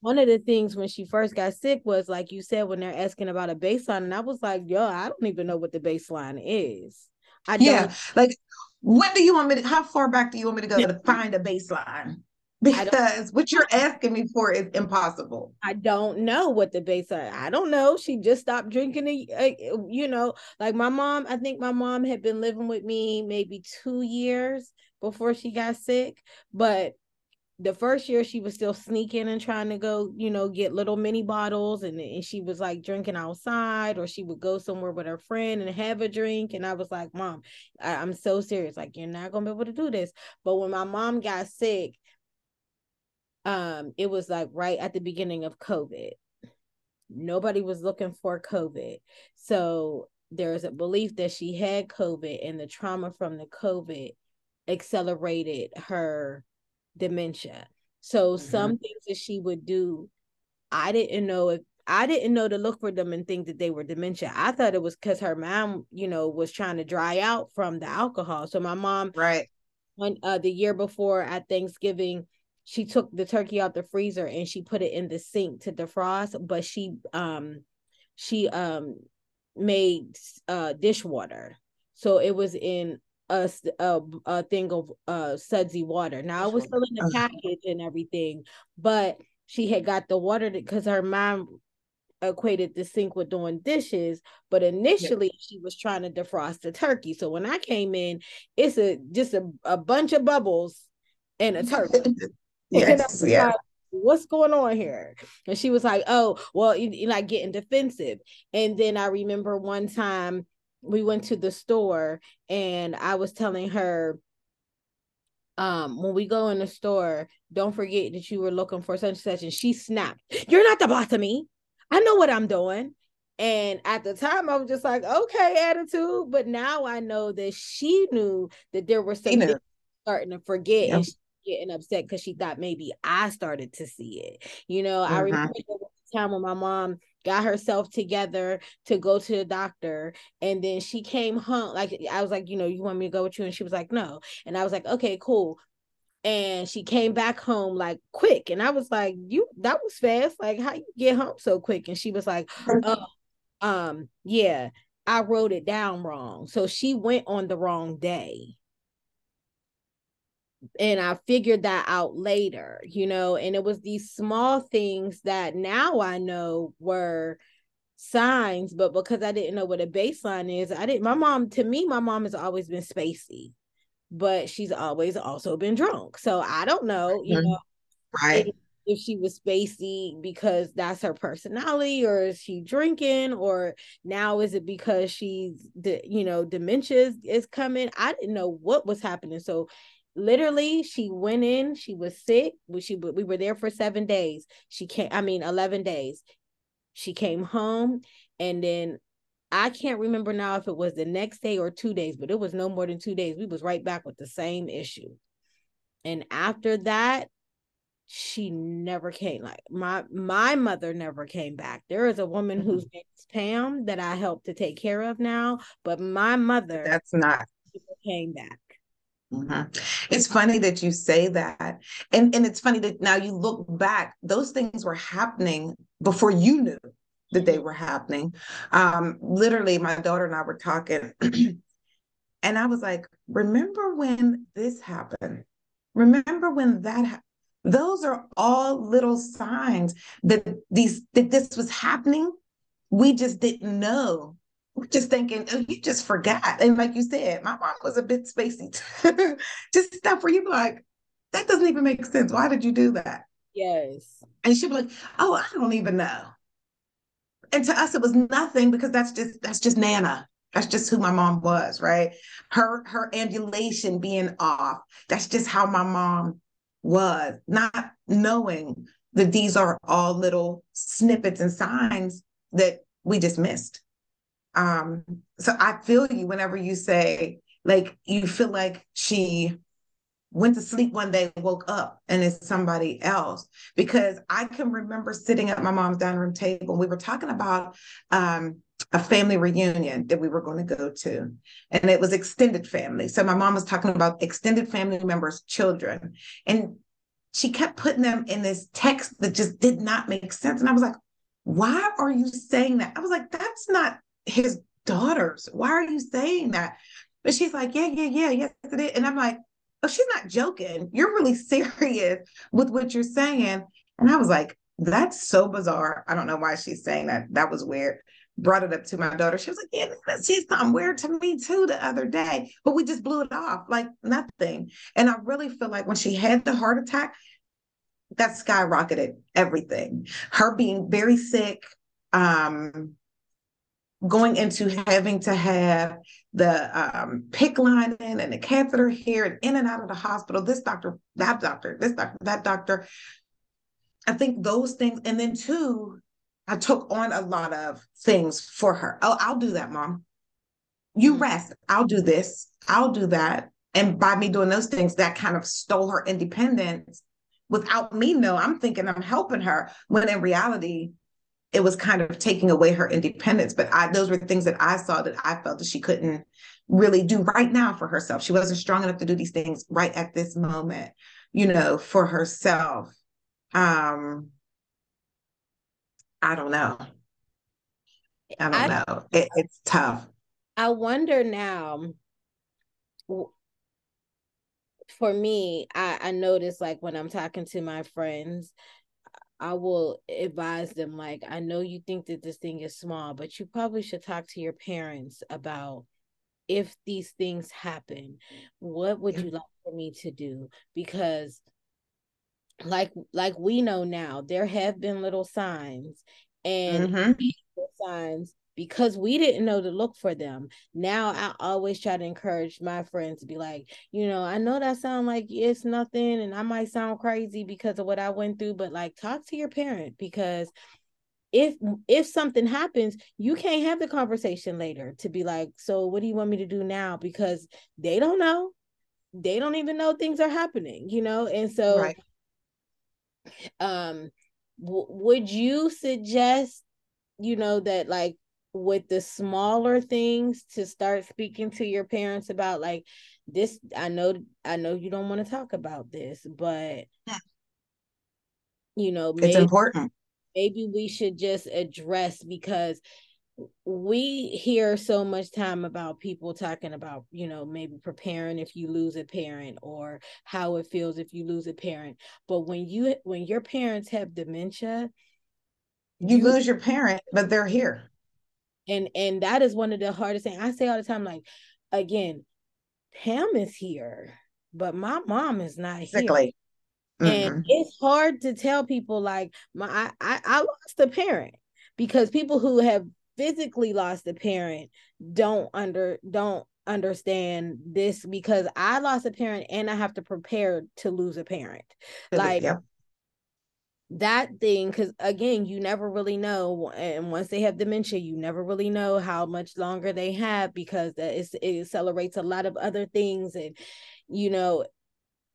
one of the things when she first got sick was like you said when they're asking about a baseline and i was like yo i don't even know what the baseline is i yeah like when do you want me to how far back do you want me to go to find a baseline because what you're asking me for is impossible i don't know what the baseline i don't know she just stopped drinking a, a, you know like my mom i think my mom had been living with me maybe two years before she got sick but the first year she was still sneaking and trying to go, you know, get little mini bottles and, and she was like drinking outside or she would go somewhere with her friend and have a drink. And I was like, Mom, I, I'm so serious. Like, you're not gonna be able to do this. But when my mom got sick, um it was like right at the beginning of covid nobody was looking for covid so there's a belief that she had covid and the trauma from the covid accelerated her dementia so mm-hmm. some things that she would do i didn't know if I didn't know to look for them and think that they were dementia. I thought it was because her mom, you know, was trying to dry out from the alcohol. So my mom, right, when uh, the year before at Thanksgiving, she took the turkey out the freezer and she put it in the sink to defrost, but she um she um made uh dishwater. So it was in a, a, a thing of uh sudsy water. Now it was still in the package and everything, but she had got the water because her mom equated the sink with doing dishes, but initially yeah. she was trying to defrost the turkey. So when I came in, it's a just a, a bunch of bubbles and a turkey. Yes, yeah. Like, What's going on here? And she was like, "Oh, well, you, you like getting defensive." And then I remember one time we went to the store and I was telling her, um, when we go in the store, don't forget that you were looking for such and such. And she snapped, You're not the boss of me. I know what I'm doing. And at the time, I was just like, okay, attitude. But now I know that she knew that there were some things starting to forget yep. and getting upset because she thought maybe I started to see it. You know, mm-hmm. I remember the time when my mom got herself together to go to the doctor and then she came home like i was like you know you want me to go with you? And she was like no. And i was like okay cool. And she came back home like quick and i was like you that was fast like how you get home so quick? And she was like oh um yeah i wrote it down wrong. So she went on the wrong day and i figured that out later you know and it was these small things that now i know were signs but because i didn't know what a baseline is i didn't my mom to me my mom has always been spacey but she's always also been drunk. So I don't know, you know, right. If, if she was spacey because that's her personality, or is she drinking, or now is it because she's the you know dementia is coming? I didn't know what was happening. So literally she went in she was sick we she we were there for seven days she came i mean 11 days she came home and then I can't remember now if it was the next day or two days, but it was no more than two days. We was right back with the same issue. And after that, she never came. Like my my mother never came back. There is a woman mm-hmm. whose name is Pam that I help to take care of now, but my mother that's not came back. Mm-hmm. It's funny that you say that, and and it's funny that now you look back; those things were happening before you knew that they were happening. Um, literally, my daughter and I were talking, and I was like, "Remember when this happened? Remember when that?" Ha-? Those are all little signs that these that this was happening. We just didn't know. We're just thinking, oh, you just forgot. And like you said, my mom was a bit spacey. just stuff where you be like, that doesn't even make sense. Why did you do that? Yes. And she'd be like, oh, I don't even know and to us it was nothing because that's just that's just Nana. That's just who my mom was, right? Her her ambulation being off. That's just how my mom was, not knowing that these are all little snippets and signs that we just missed. Um, so I feel you whenever you say like you feel like she went to sleep one day, woke up, and it's somebody else. Because I can remember sitting at my mom's dining room table, and we were talking about um, a family reunion that we were going to go to, and it was extended family. So my mom was talking about extended family members' children, and she kept putting them in this text that just did not make sense. And I was like, why are you saying that? I was like, that's not his daughters. Why are you saying that? But she's like, yeah, yeah, yeah, yes, it is. And I'm like, oh, she's not joking. You're really serious with what you're saying. And I was like, that's so bizarre. I don't know why she's saying that. That was weird. Brought it up to my daughter. She was like, yeah, that she's something weird to me too the other day. But we just blew it off like nothing. And I really feel like when she had the heart attack, that skyrocketed everything. Her being very sick, um, going into having to have the um, PICC line in and the catheter here and in and out of the hospital, this doctor, that doctor, this doctor, that doctor. I think those things, and then two, I took on a lot of things for her. Oh, I'll do that, mom. You mm-hmm. rest. I'll do this. I'll do that. And by me doing those things, that kind of stole her independence without me know. I'm thinking I'm helping her when in reality, it was kind of taking away her independence. But I those were things that I saw that I felt that she couldn't really do right now for herself. She wasn't strong enough to do these things right at this moment, you know, for herself. Um I don't know. I don't I, know. It, it's tough. I wonder now for me, I, I notice like when I'm talking to my friends, I will advise them like I know you think that this thing is small, but you probably should talk to your parents about if these things happen, what would you like for me to do? Because like like we know now, there have been little signs and mm-hmm. signs because we didn't know to look for them. Now I always try to encourage my friends to be like, you know, I know that sound like it's nothing and I might sound crazy because of what I went through, but like talk to your parent because if if something happens, you can't have the conversation later to be like, so what do you want me to do now? Because they don't know. They don't even know things are happening, you know? And so right. um w- would you suggest you know that like with the smaller things to start speaking to your parents about like this i know i know you don't want to talk about this but you know maybe, it's important. maybe we should just address because we hear so much time about people talking about you know maybe preparing if you lose a parent or how it feels if you lose a parent. But when you when your parents have dementia you, you lose your parent but they're here and and that is one of the hardest things i say all the time like again pam is here but my mom is not Sickly. here mm-hmm. and it's hard to tell people like my I, I i lost a parent because people who have physically lost a parent don't under don't understand this because I lost a parent and I have to prepare to lose a parent. Like yeah that thing because again you never really know and once they have dementia you never really know how much longer they have because it accelerates a lot of other things and you know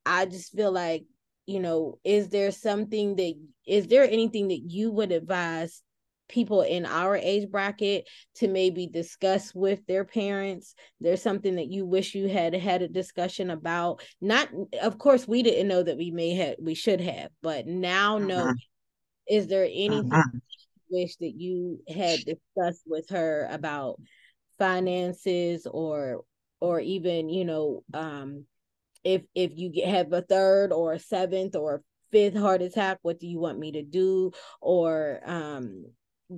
i just feel like you know is there something that is there anything that you would advise people in our age bracket to maybe discuss with their parents there's something that you wish you had had a discussion about not of course we didn't know that we may have we should have but now uh-huh. know is there anything uh-huh. you wish that you had discussed with her about finances or or even you know um if if you get, have a third or a seventh or fifth heart attack what do you want me to do or um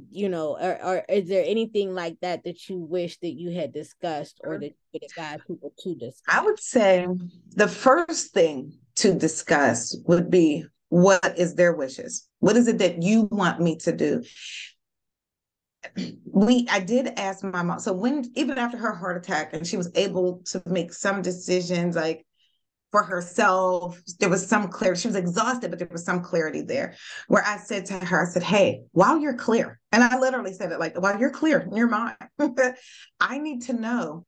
you know, or, or is there anything like that that you wish that you had discussed or that you could advise people to discuss? I would say the first thing to discuss would be what is their wishes? What is it that you want me to do? We I did ask my mom. So when even after her heart attack and she was able to make some decisions like for herself. There was some clarity. She was exhausted, but there was some clarity there where I said to her, I said, Hey, while you're clear, and I literally said it like, while you're clear in your mind, I need to know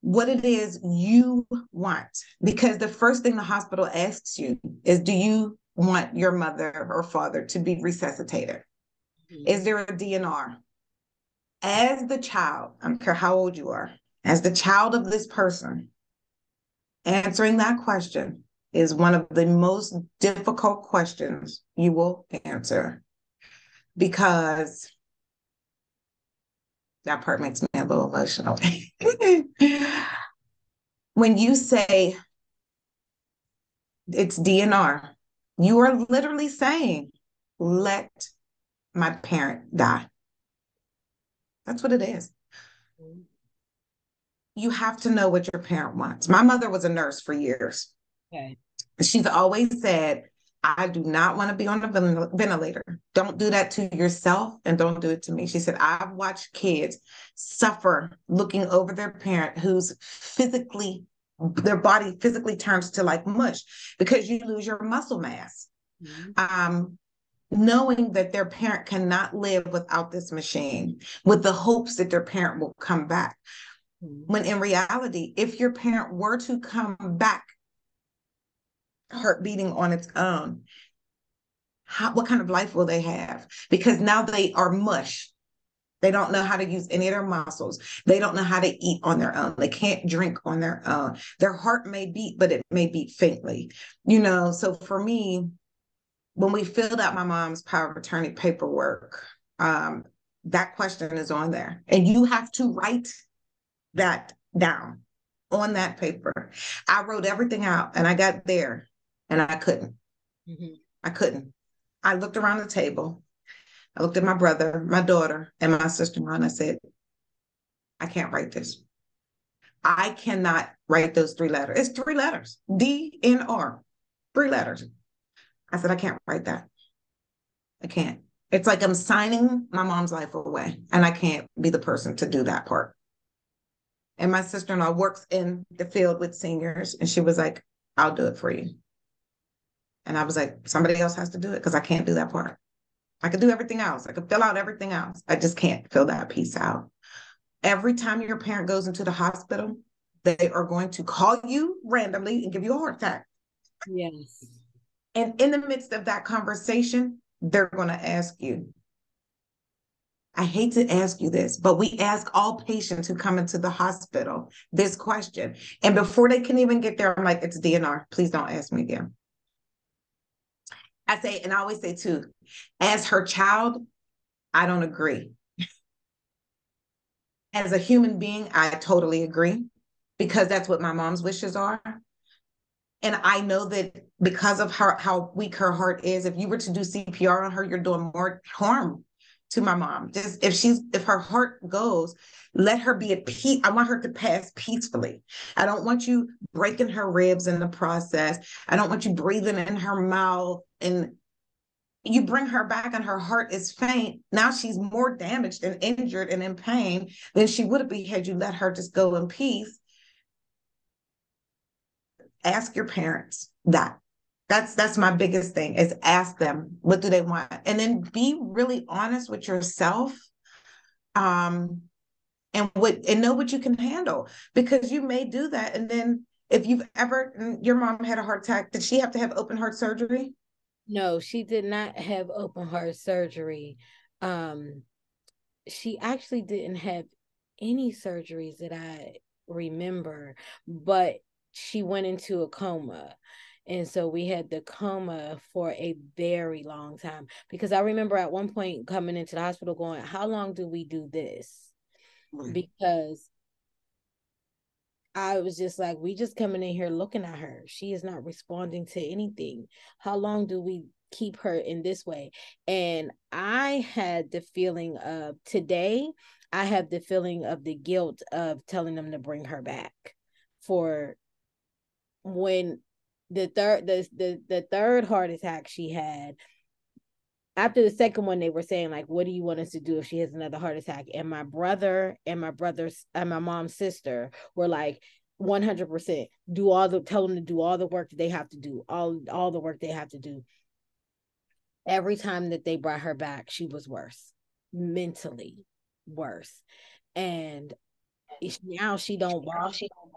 what it is you want. Because the first thing the hospital asks you is, Do you want your mother or father to be resuscitated? Mm-hmm. Is there a DNR? As the child, I don't care how old you are, as the child of this person, Answering that question is one of the most difficult questions you will answer because that part makes me a little emotional. when you say it's DNR, you are literally saying, let my parent die. That's what it is. Mm-hmm. You have to know what your parent wants. My mother was a nurse for years. Okay. She's always said, I do not want to be on a ventilator. Don't do that to yourself and don't do it to me. She said, I've watched kids suffer looking over their parent who's physically, their body physically turns to like mush because you lose your muscle mass. Mm-hmm. Um, knowing that their parent cannot live without this machine with the hopes that their parent will come back. When in reality, if your parent were to come back, heart beating on its own, how, what kind of life will they have? Because now they are mush. They don't know how to use any of their muscles. They don't know how to eat on their own. They can't drink on their own. Their heart may beat, but it may beat faintly. You know, so for me, when we filled out my mom's power of attorney paperwork, um, that question is on there. And you have to write that down on that paper. I wrote everything out and I got there and I couldn't. Mm-hmm. I couldn't. I looked around the table. I looked at my brother, my daughter, and my sister in law, and I said, I can't write this. I cannot write those three letters. It's three letters D N R, three letters. I said, I can't write that. I can't. It's like I'm signing my mom's life away, and I can't be the person to do that part. And my sister in law works in the field with seniors, and she was like, I'll do it for you. And I was like, somebody else has to do it because I can't do that part. I could do everything else. I could fill out everything else. I just can't fill that piece out. Every time your parent goes into the hospital, they are going to call you randomly and give you a heart attack. Yes. And in the midst of that conversation, they're going to ask you, I hate to ask you this, but we ask all patients who come into the hospital this question. And before they can even get there, I'm like, it's DNR. Please don't ask me again. I say, and I always say too, as her child, I don't agree. As a human being, I totally agree because that's what my mom's wishes are. And I know that because of her how weak her heart is, if you were to do CPR on her, you're doing more harm to my mom. Just if she's if her heart goes, let her be at peace. I want her to pass peacefully. I don't want you breaking her ribs in the process. I don't want you breathing in her mouth and you bring her back and her heart is faint. Now she's more damaged and injured and in pain than she would have been had you let her just go in peace. Ask your parents that that's that's my biggest thing is ask them what do they want? And then be really honest with yourself um and what and know what you can handle because you may do that. And then if you've ever your mom had a heart attack did she have to have open heart surgery? No she did not have open heart surgery. Um she actually didn't have any surgeries that i remember but she went into a coma and so we had the coma for a very long time because I remember at one point coming into the hospital going, How long do we do this? Right. Because I was just like, we just coming in here looking at her. She is not responding to anything. How long do we keep her in this way? And I had the feeling of today, I have the feeling of the guilt of telling them to bring her back for when the third the, the the third heart attack she had after the second one they were saying like what do you want us to do if she has another heart attack? And my brother and my brother's and my mom's sister were like 100% do all the tell them to do all the work that they have to do all all the work they have to do. Every time that they brought her back she was worse mentally worse. And eh, now she don't walk she don't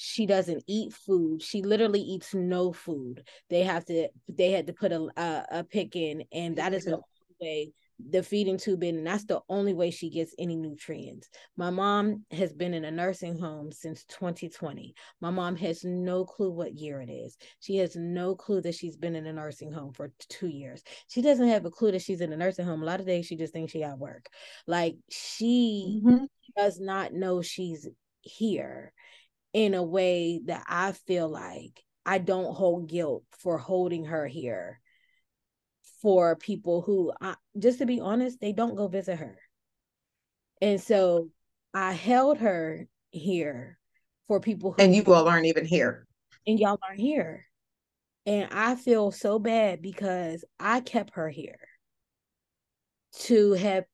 she doesn't eat food. She literally eats no food. They have to they had to put a a, a pick in and that is the only way the feeding tube in and that's the only way she gets any nutrients. My mom has been in a nursing home since 2020 my mom has no clue what year it is. She has no clue that she's been in a nursing home for two years. She doesn't have a clue that she's in a nursing home. A lot of days she just thinks she at work. Like she mm-hmm. does not know she's here in a way that I feel like I don't hold guilt for holding her here for people who, I, just to be honest, they don't go visit her. And so I held her here for people who. And you all aren't even here. And y'all aren't here. And I feel so bad because I kept her here to have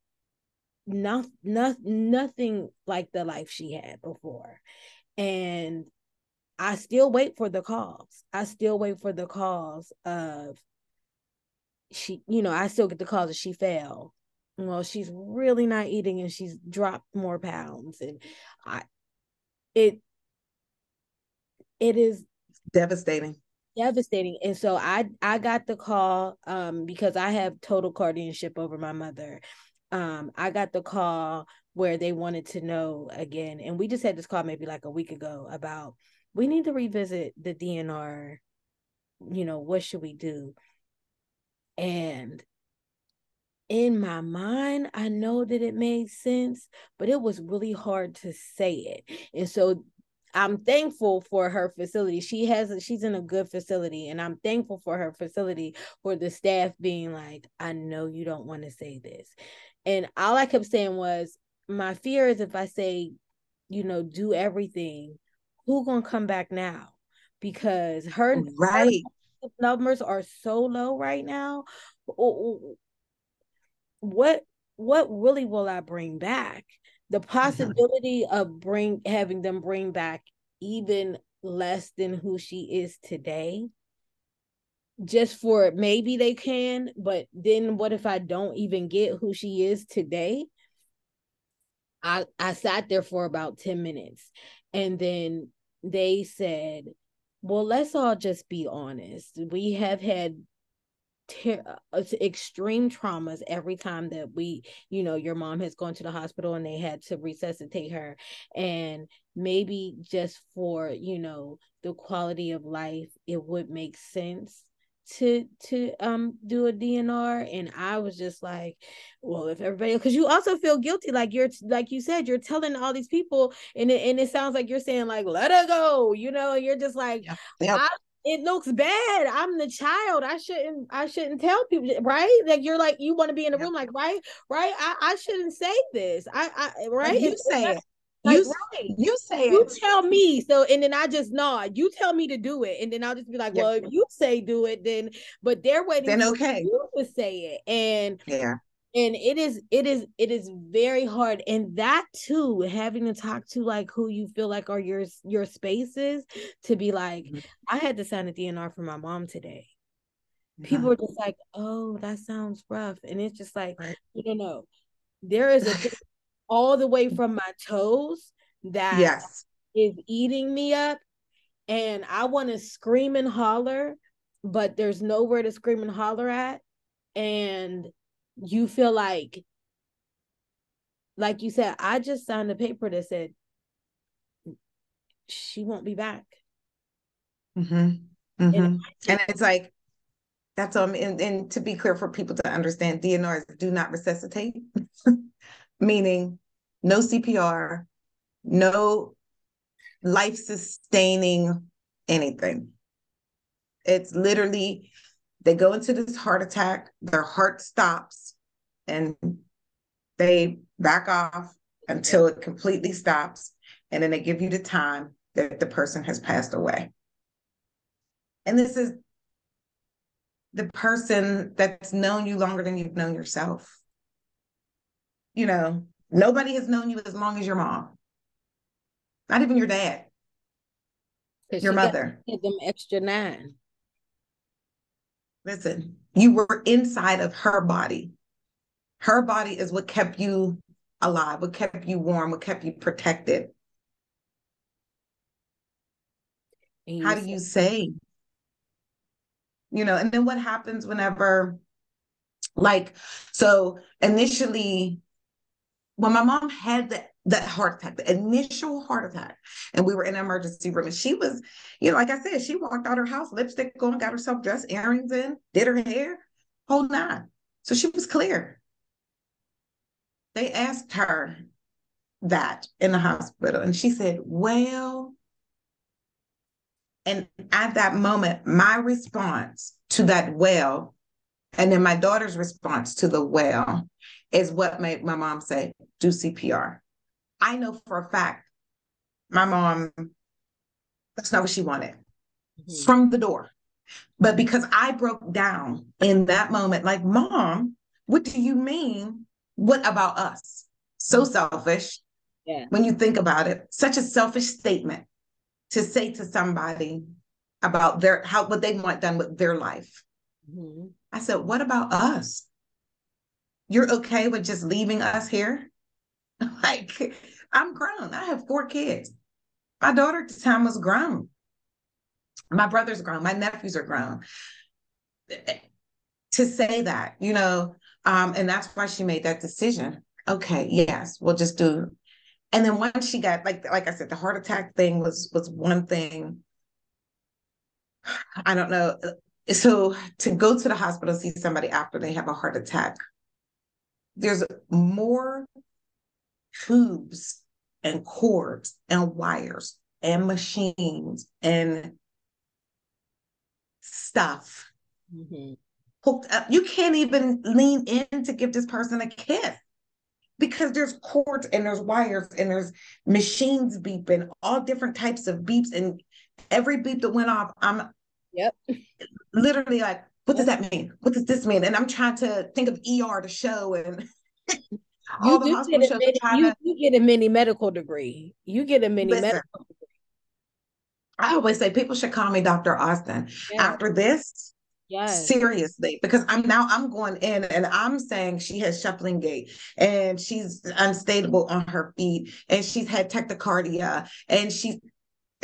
not, not, nothing like the life she had before and I still wait for the calls. I still wait for the calls of she, you know, I still get the calls that she fell. Well, she's really not eating and she's dropped more pounds. And I it it is devastating devastating and so i i got the call um because i have total guardianship over my mother um i got the call where they wanted to know again and we just had this call maybe like a week ago about we need to revisit the dnr you know what should we do and in my mind i know that it made sense but it was really hard to say it and so I'm thankful for her facility. She has she's in a good facility and I'm thankful for her facility for the staff being like, I know you don't want to say this. And all I kept saying was my fear is if I say, you know, do everything, who gonna come back now? Because her right her numbers are so low right now. What what really will I bring back? the mm-hmm. possibility mm-hmm. of bring having them bring back even less than who she is today just for maybe they can but then what if i don't even get who she is today i i sat there for about 10 minutes and then they said well let's all just be honest. We have had ter- uh, extreme traumas every time that we you know your mom has gone to the hospital and they had to resuscitate her and maybe just for you know the quality of life it would make sense to to um do a DNR and I was just like well if everybody because you also feel guilty like you're like you said you're telling all these people and it, and it sounds like you're saying like let her go you know you're just like yep. Yep. I, it looks bad. I'm the child. I shouldn't I shouldn't tell people right? Like you're like you want to be in the room like right? Right? I, I shouldn't say this. I I right? You say it. Like, you, right. you say you it. tell me so and then i just nod you tell me to do it and then i'll just be like well if you say do it then but they're waiting then okay you to say it and yeah and it is it is it is very hard and that too having to talk to like who you feel like are your your spaces to be like mm-hmm. i had to sign a dnr for my mom today people are just like oh that sounds rough and it's just like right. you don't know there is a all the way from my toes that yes. is eating me up. And i want to scream and holler but there's nowhere to scream and holler at. And you feel like like you said i just signed a paper that said she won't be back. Mm-hmm. Mm-hmm. And, and, it's like that's um and, and to be clear for people to understand dnrs do not resuscitate meaning no cpr no life sustaining anything it's literally they go into this heart attack, their heart stops, and they back off until it completely stops. And then they give you the time that the person has passed away. And this is the person that's known you longer than you've known yourself. You know, nobody has known you as long as your mom, not even your dad, your mother. Give them extra nine. Listen, you were inside of her body. Her body is what kept you alive, what kept you warm, what kept you protected. How do you say? You know, and then what happens whenever, like, so initially, when my mom had the that heart attack, the initial heart attack. And we were in an emergency room. And she was, you know, like I said, she walked out her house, lipstick on, got herself dressed, earrings in, did her hair, whole nine. So she was clear. They asked her that in the hospital. And she said, Well, and at that moment, my response to that well, and then my daughter's response to the well is what made my mom say, do CPR. I know for a fact my mom, that's not what she wanted mm-hmm. from the door. But because I broke down in that moment, like, mom, what do you mean? What about us? So mm-hmm. selfish. Yeah. When you think about it, such a selfish statement to say to somebody about their how what they want done with their life. Mm-hmm. I said, what about us? You're okay with just leaving us here? like, I'm grown. I have four kids. My daughter at the time was grown. My brother's grown. My nephews are grown. To say that, you know, um, and that's why she made that decision. Okay, yes, we'll just do. And then once she got like like I said, the heart attack thing was was one thing. I don't know. So to go to the hospital see somebody after they have a heart attack, there's more tubes and cords and wires and machines and stuff mm-hmm. hooked up. You can't even lean in to give this person a kiss because there's cords and there's wires and there's machines beeping, all different types of beeps. And every beep that went off, I'm yep literally like, what does that mean? What does this mean? And I'm trying to think of ER to show and all the hospital shows mini, you, to, you, get a mini medical degree. You get a mini listen, medical degree. I always say people should call me Dr. Austin. Yeah. After this, Yes. Seriously, because I'm now I'm going in and I'm saying she has shuffling gait and she's unstable on her feet and she's had tachycardia and she's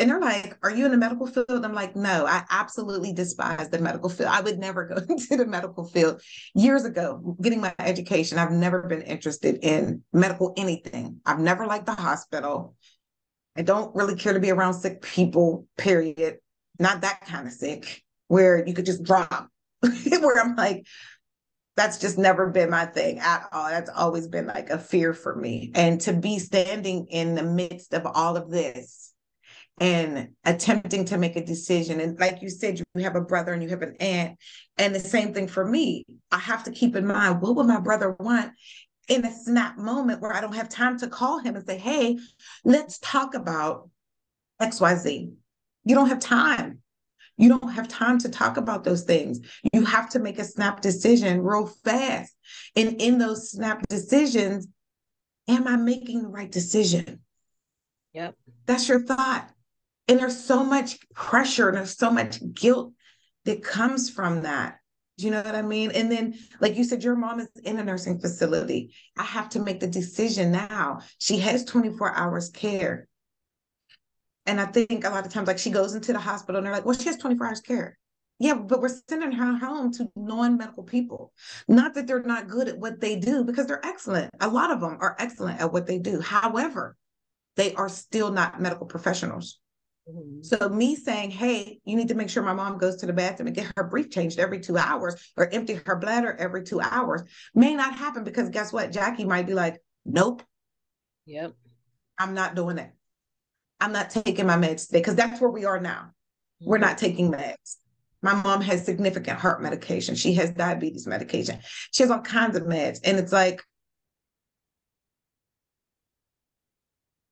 and they're like, Are you in the medical field? And I'm like, No, I absolutely despise the medical field. I would never go into the medical field. Years ago, getting my education, I've never been interested in medical anything. I've never liked the hospital. I don't really care to be around sick people, period. Not that kind of sick where you could just drop, where I'm like, that's just never been my thing at all. That's always been like a fear for me. And to be standing in the midst of all of this and attempting to make a decision. And like you said, you have a brother and you have an aunt. And the same thing for me. I have to keep in mind what would my brother want in a snap moment where I don't have time to call him and say, hey, let's talk about XYZ. You don't have time. You don't have time to talk about those things. You have to make a snap decision real fast. And in those snap decisions, am I making the right decision? Yep. That's your thought. And there's so much pressure and there's so much guilt that comes from that. Do you know what I mean? And then, like you said, your mom is in a nursing facility. I have to make the decision now. She has 24 hours care. And I think a lot of times, like she goes into the hospital and they're like, well, she has 24 hours care. Yeah, but we're sending her home to non medical people. Not that they're not good at what they do, because they're excellent. A lot of them are excellent at what they do. However, they are still not medical professionals. Mm-hmm. So me saying, hey, you need to make sure my mom goes to the bathroom and get her brief changed every two hours or empty her bladder every two hours may not happen because guess what? Jackie might be like, nope. Yep. I'm not doing it. I'm not taking my meds today because that's where we are now. Mm-hmm. We're not taking meds. My mom has significant heart medication. She has diabetes medication. She has all kinds of meds. And it's like,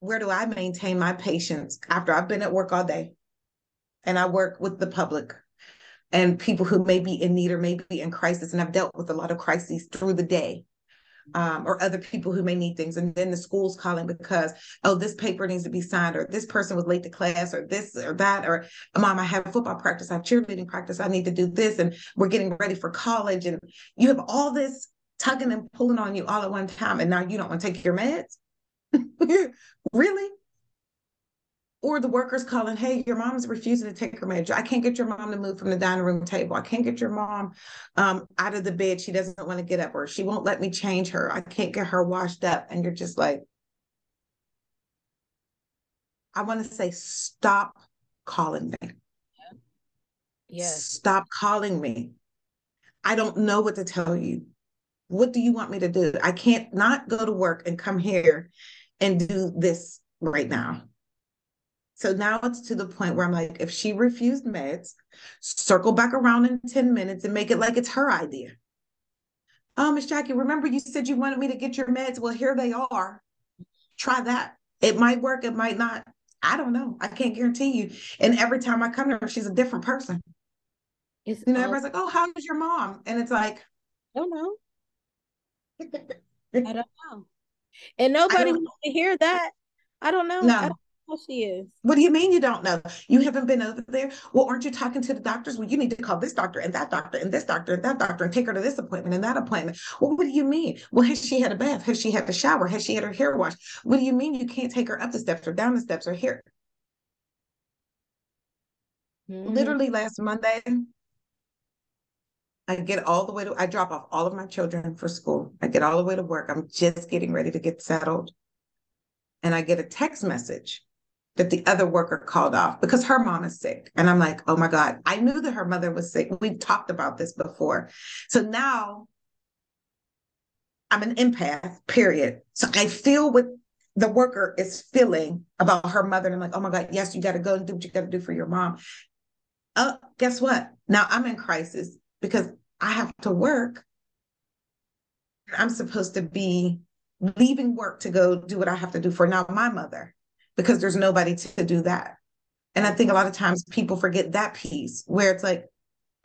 where do I maintain my patience after I've been at work all day and I work with the public and people who may be in need or may be in crisis. And I've dealt with a lot of crises through the day. Um, or other people who may need things. And then the school's calling because, oh, this paper needs to be signed, or this person was late to class, or this or that, or mom, I have football practice, I have cheerleading practice, I need to do this, and we're getting ready for college. And you have all this tugging and pulling on you all at one time, and now you don't want to take your meds. really? Or the workers calling, hey, your mom is refusing to take her meds. I can't get your mom to move from the dining room table. I can't get your mom um, out of the bed. She doesn't want to get up, or she won't let me change her. I can't get her washed up. And you're just like, I want to say, stop calling me. Yes. Stop calling me. I don't know what to tell you. What do you want me to do? I can't not go to work and come here and do this right now. So now it's to the point where I'm like, if she refused meds, circle back around in 10 minutes and make it like it's her idea. Oh, Miss Jackie, remember you said you wanted me to get your meds? Well, here they are. Try that. It might work, it might not. I don't know. I can't guarantee you. And every time I come to her, she's a different person. It's you know, all- everybody's like, oh, how's your mom? And it's like, I don't know. I don't know. And nobody wants to hear that. I don't know. No. she is. What do you mean you don't know? You haven't been over there? Well, aren't you talking to the doctors? Well, you need to call this doctor and that doctor and this doctor and that doctor and take her to this appointment and that appointment. Well, what do you mean? Well, has she had a bath? Has she had a shower? Has she had her hair washed? What do you mean you can't take her up the steps or down the steps or here? Mm-hmm. Literally last Monday, I get all the way to, I drop off all of my children for school. I get all the way to work. I'm just getting ready to get settled. And I get a text message that the other worker called off because her mom is sick. And I'm like, oh my God, I knew that her mother was sick. We talked about this before. So now I'm an empath, period. So I feel what the worker is feeling about her mother. And I'm like, oh my God, yes, you got to go and do what you got to do for your mom. Oh, guess what? Now I'm in crisis because I have to work. I'm supposed to be leaving work to go do what I have to do for now my mother because there's nobody to do that. And I think a lot of times people forget that piece where it's like,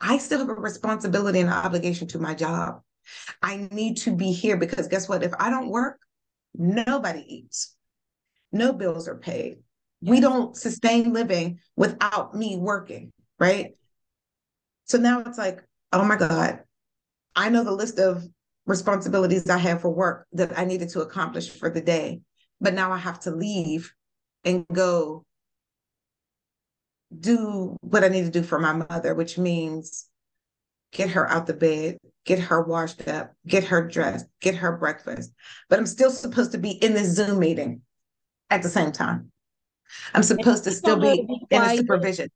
I still have a responsibility and an obligation to my job. I need to be here because guess what? If I don't work, nobody eats. No bills are paid. We don't sustain living without me working, right? So now it's like, oh my God, I know the list of responsibilities I have for work that I needed to accomplish for the day. But now I have to leave and go do what I need to do for my mother, which means get her out the bed, get her washed up, get her dressed, get her breakfast. But I'm still supposed to be in this Zoom meeting at the same time. I'm supposed to still be, in a supervision.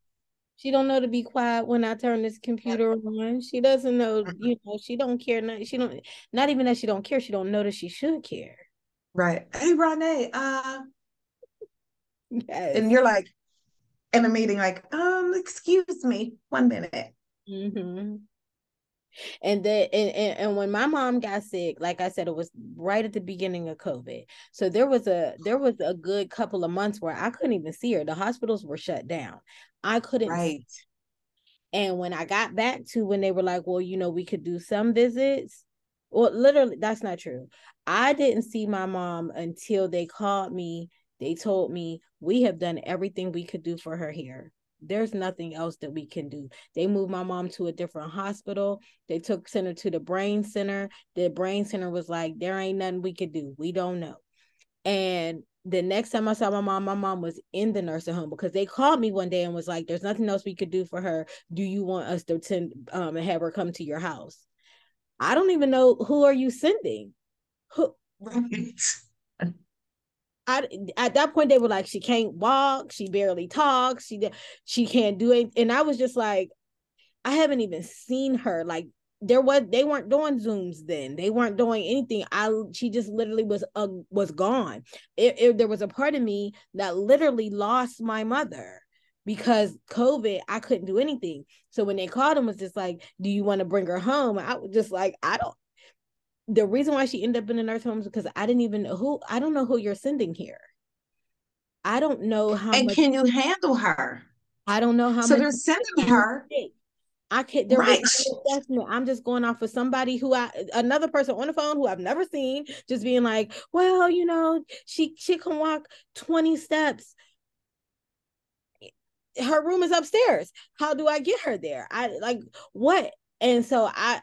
She don't know to be quiet when I turn this computer on. She doesn't know, you know, she don't care. Not, she don't, not even that she don't care. She don't know that she should care. Right. Hey, Renee, uh, yes. and you're like in a meeting, like, um, excuse me, one minute. Mm-hmm. And then and, and, and when my mom got sick, like I said, it was right at the beginning of COVID. So there was a there was a good couple of months where I couldn't even see her. The hospitals were shut down. I couldn't. Right. And when I got back to when they were like, well, you know, we could do some visits. Well, literally, that's not true. I didn't see my mom until they called me. They told me we have done everything we could do for her here. There's nothing else that we can do. They moved my mom to a different hospital. They took sent her to the brain center. The brain center was like, there ain't nothing we could do. We don't know. And the next time I saw my mom, my mom was in the nursing home because they called me one day and was like, "There's nothing else we could do for her. Do you want us to send um and have her come to your house?" I don't even know who are you sending. Who? Right. I, at that point they were like she can't walk she barely talks she she can't do it and I was just like I haven't even seen her like there was they weren't doing zooms then. They weren't doing anything. I she just literally was uh, was gone. It, it, there was a part of me that literally lost my mother because covid i couldn't do anything. So when they called him was just like do you want to bring her home? I was just like i don't. The reason why she ended up in the nurse home is because i didn't even know who i don't know who you're sending here. I don't know how and much, can you handle her? I don't know how so they're sending her I can't. There right. assessment. I'm just going off of somebody who I another person on the phone who I've never seen, just being like, well, you know, she she can walk 20 steps. Her room is upstairs. How do I get her there? I like what? And so I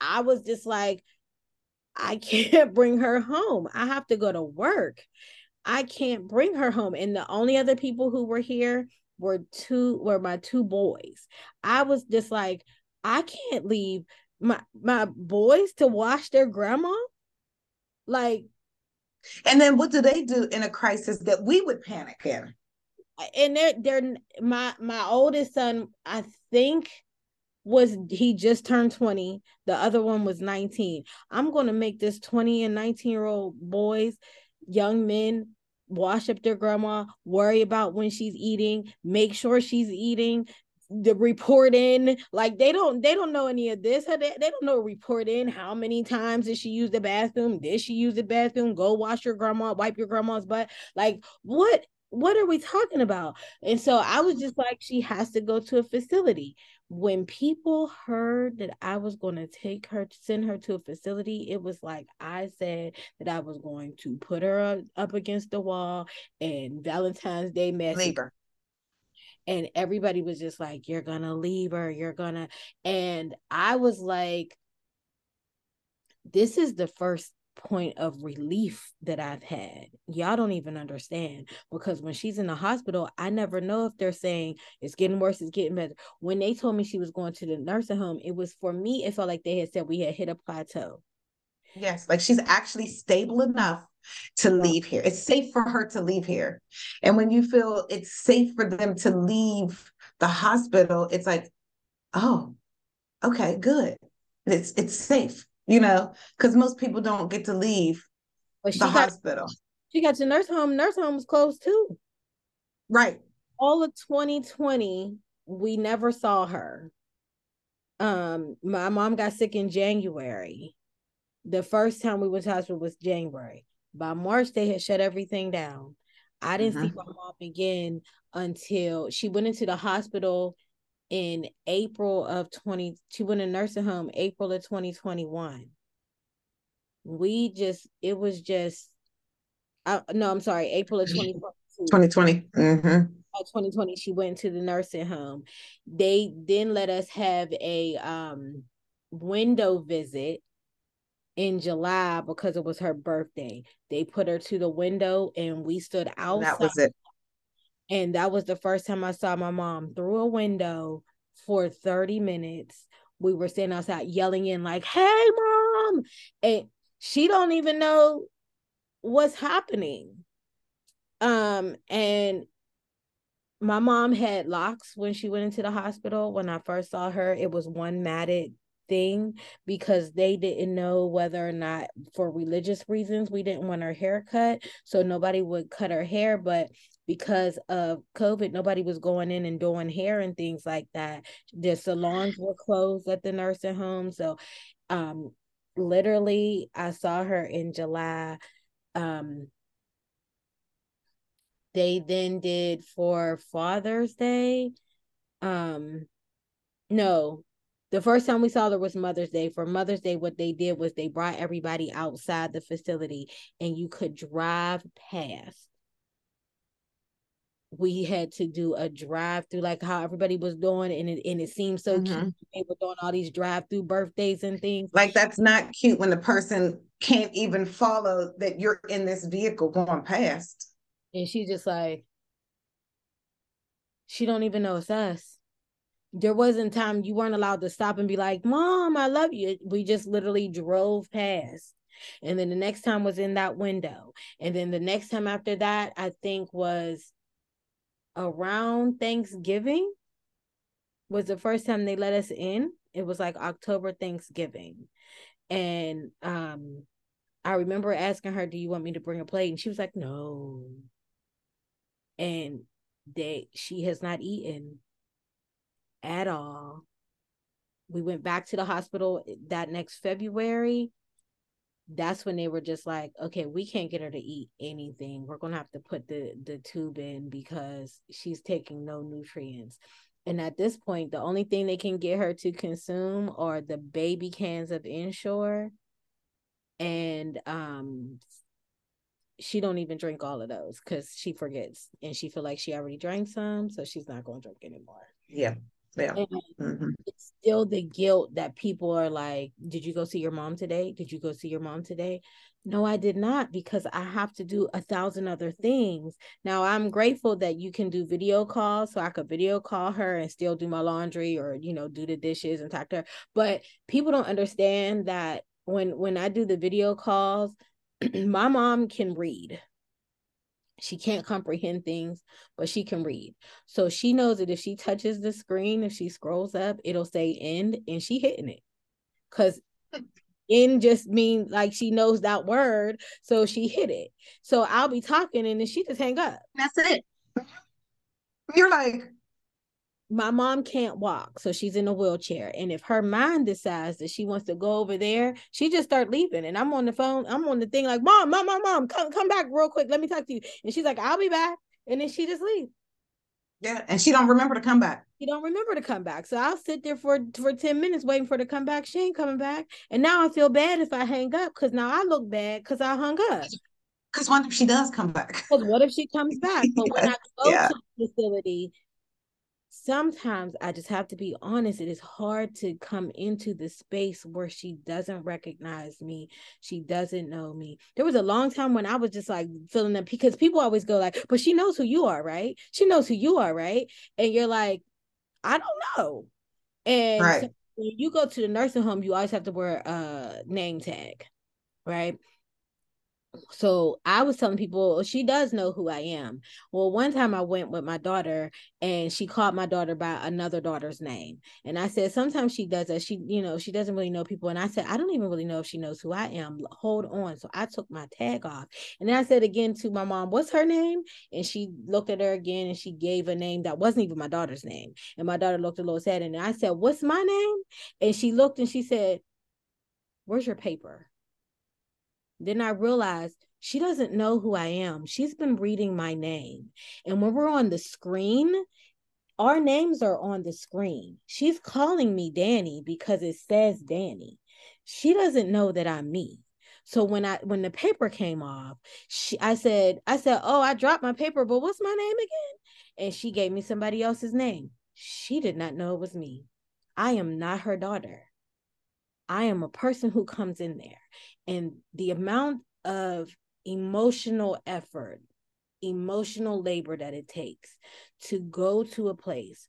I was just like, I can't bring her home. I have to go to work. I can't bring her home. And the only other people who were here were two were my two boys. I was just like, I can't leave my my boys to watch their grandma. Like and then what do they do in a crisis that we would panic in? And they're they're my my oldest son, I think was he just turned 20 the other one was 19 i'm going to make this 20 and 19 year old boys young men wash up their grandma, worry about when she's eating, make sure she's eating, the report in. Like they don't they don't know any of this. They, don't know report in. How many times did she use the bathroom? Did she use the bathroom? Go wash your grandma wipe your grandma's butt. Like what what are we talking about? And so I was just like, she has to go to a facility. When people heard that I was going to take her, send her to a facility, it was like I said that I was going to put her up, against the wall and Valentine's Day message. Leave her. And everybody was just like, You're gonna leave her, you're gonna. And I was like, This is the first point of relief that I've had. Y'all don't even understand because when she's in the hospital, I never know if they're saying it's getting worse, it's getting better. When they told me she was going to the nursing home, it was for me, it felt like they had said we had hit a plateau. Yes, like she's actually stable enough to leave here. It's safe for her to leave here. And when you feel it's safe for them to leave the hospital, it's like, oh, okay, good. It's it's safe you know, because most people don't get to leave the got, hospital. She got to nurse home. Nurse home was closed too. Right. All of 2020, we never saw her. Um, my mom got sick in January. The first time we went to hospital was January. By March, they had shut everything down. I didn't mm-hmm. see my mom again until she went into the hospital in April of 20 she went to nursing home April of 2021. We just it was just I, no, I'm sorry, April of 2020. Mm-hmm. 2020 she went to the nursing home. They then let us have a um window visit in July because it was her birthday. They put her to the window and we stood outside. That was it. And that was the first time I saw my mom through a window for 30 minutes. We were standing outside yelling in like, "Hey mom." And she don't even know what's happening. Um and my mom had locks when she went into the hospital when I first saw her. It was one matted thing because they didn't know whether or not for religious reasons we didn't want her hair cut so nobody would cut her hair but because of covid nobody was going in and doing hair and things like that the salons were closed at the nursing home so um literally i saw her in july um they then did for father's day um no the first time we saw her was Mother's Day. For Mother's Day, what they did was they brought everybody outside the facility and you could drive past. We had to do a drive through, like how everybody was doing, and it and it seemed so mm-hmm. cute. They were doing all these drive through birthdays and things. Like that's not cute when the person can't even follow that you're in this vehicle going past. And she just like, she don't even know it's us there wasn't time you weren't allowed to stop and be like, Mom, I love you. We just literally drove past. And then the next time was in that window. And then the next time after that, I think was around Thanksgiving was the first time they let us in. It was like October Thanksgiving. And um I remember asking her, Do you want me to bring a plate? And she was like, No. And that she has not eaten at all. We went back to the hospital that next February. That's when they were just like, okay, we can't get her to eat anything. We're gonna have to put the the tube in because she's taking no nutrients. And at this point, the only thing they can get her to consume are the baby cans of Ensure. And um she don't even drink all of those because she forgets and she feel like she already drank some, so she's not gonna drink anymore. Yeah. Yeah. Mm-hmm. It's still the guilt that people are like, Did you go see your mom today? Did you go see your mom today? No, I did not because I have to do a thousand other things. Now, I'm grateful that you can do video calls so I could video call her and still do my laundry or, you know, do the dishes and talk to her. But people don't understand that when when I do the video calls, my mom can read she can't comprehend things but she can read. So she knows that if she touches the screen if she scrolls up it'll say end and she hitting it. Because end just means like she knows that word so she hit it. So i'll be talking and then she just hang up. That's it. You're like my mom can't walk so she's in a wheelchair and if her mind decides that she wants to go over there she just start leaving and i'm on the phone i'm on the thing like mom mom mom mom come come back real quick let me talk to you and she's like i'll be back and then she just leaves. Yeah, and she don't remember to come back. She don't remember to come back. So I'll sit there for for 10 minutes waiting for her to come back. She ain't coming back. And now I feel bad if I hang up because now I look bad because I hung up. Because what if she does come back? Because what if she comes back? But when I go Yeah. to the facility, sometimes I just have to be honest. It is hard to come into the space where she doesn't recognize me. She doesn't know me. There was a long time when I was just like feeling that because people always go like, but she knows who you are, right? She knows who you are, right? And you're like, I don't know. And Right. so when you go to the nursing home, you always have to wear a name tag, right? So I was telling people she does know who I am. Well, one time I went with my daughter and she called my daughter by another daughter's name. And I said, sometimes she does that. She, you know, she doesn't really know people. And I said, I don't even really know if she knows who I am. Hold on. So I took my tag off. And then I said again to my mom, what's her name? And she looked at her again and she gave a name that wasn't even my daughter's name. And my daughter looked a little sad. And I said, What's my name? And she looked and she said, Where's your paper? Then I realized she doesn't know who I am. She's been reading my name. And when we're on the screen, our names are on the screen. She's calling me Danny because it says Danny. She doesn't know that I'm me. So when I when the paper came off, she I said, I said, Oh, I dropped my paper, but what's my name again? And she gave me somebody else's name. She did not know it was me. I am not her daughter. I am a person who comes in there. And the amount of emotional effort, emotional labor that it takes to go to a place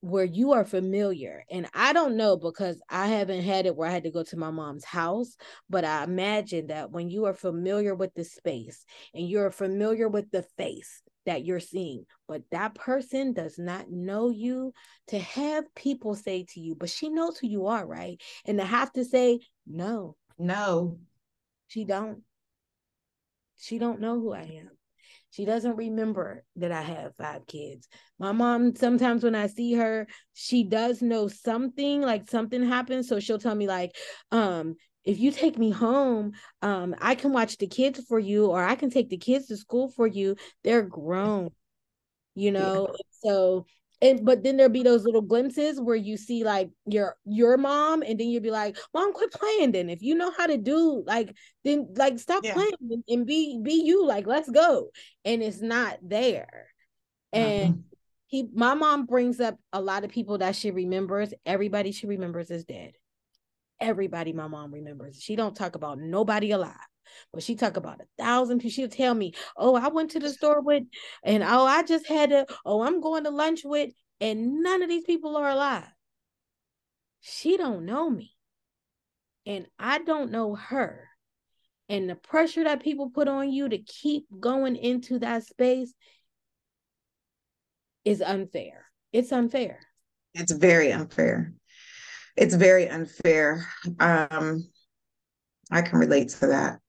where you are familiar. And I don't know because I haven't had it where I had to go to my mom's house, but I imagine that when you are familiar with the space and you're familiar with the face that you're seeing, but that person does not know you, to have people say to you, but she knows who you are, right? And to have to say, no, No. she don't. She don't know who I am. She doesn't remember that I have five kids. My mom, sometimes when I see her, she does know something, like something happened. So she'll tell me, like, um, if you take me home, um, I can watch the kids for you, or I can take the kids to school for you. They're grown, you know. So and but then there'll be those little glimpses where you see like your your mom, and then you'll be like, Mom, quit playing then. If you know how to do like then like stop Yeah. playing and, and be be you, like let's go. And it's not there. And Mhm. he my mom brings up a lot of people that she remembers. Everybody she remembers is dead. Everybody my mom remembers. She don't talk about nobody alive. But she talk about a thousand people. She'll tell me, oh, I went to the store with, and oh, I just had to, oh, I'm going to lunch with, and none of these people are alive. She don't know me. And I don't know her. And the pressure that people put on you to keep going into that space is unfair. It's unfair. It's very unfair. It's very unfair. Um, I can relate to that.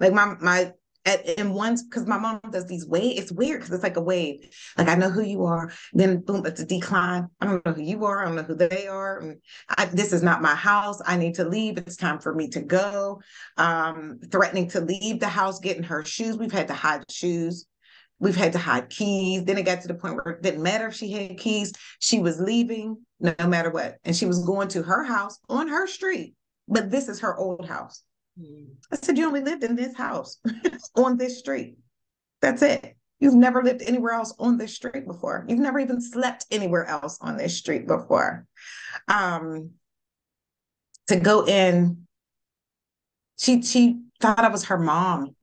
Like my my at in once because my mom does these wave. It's weird because it's like a wave. Like I know who you are, then boom, it's a decline. I don't know who you are. I don't know who they are. And I, this is not my house. I need to leave. It's time for me to go. Um, threatening to leave the house, getting her shoes. We've had to hide shoes. We've had to hide keys. Then it got to the point where it didn't matter if she had keys. She was leaving no, no matter what. And she was going to her house on her street. But this is her old house. I said, You only lived in this house on this street. That's it. You've never lived anywhere else on this street before. You've never even slept anywhere else on this street before. Um, to go in, she she thought I was her mom.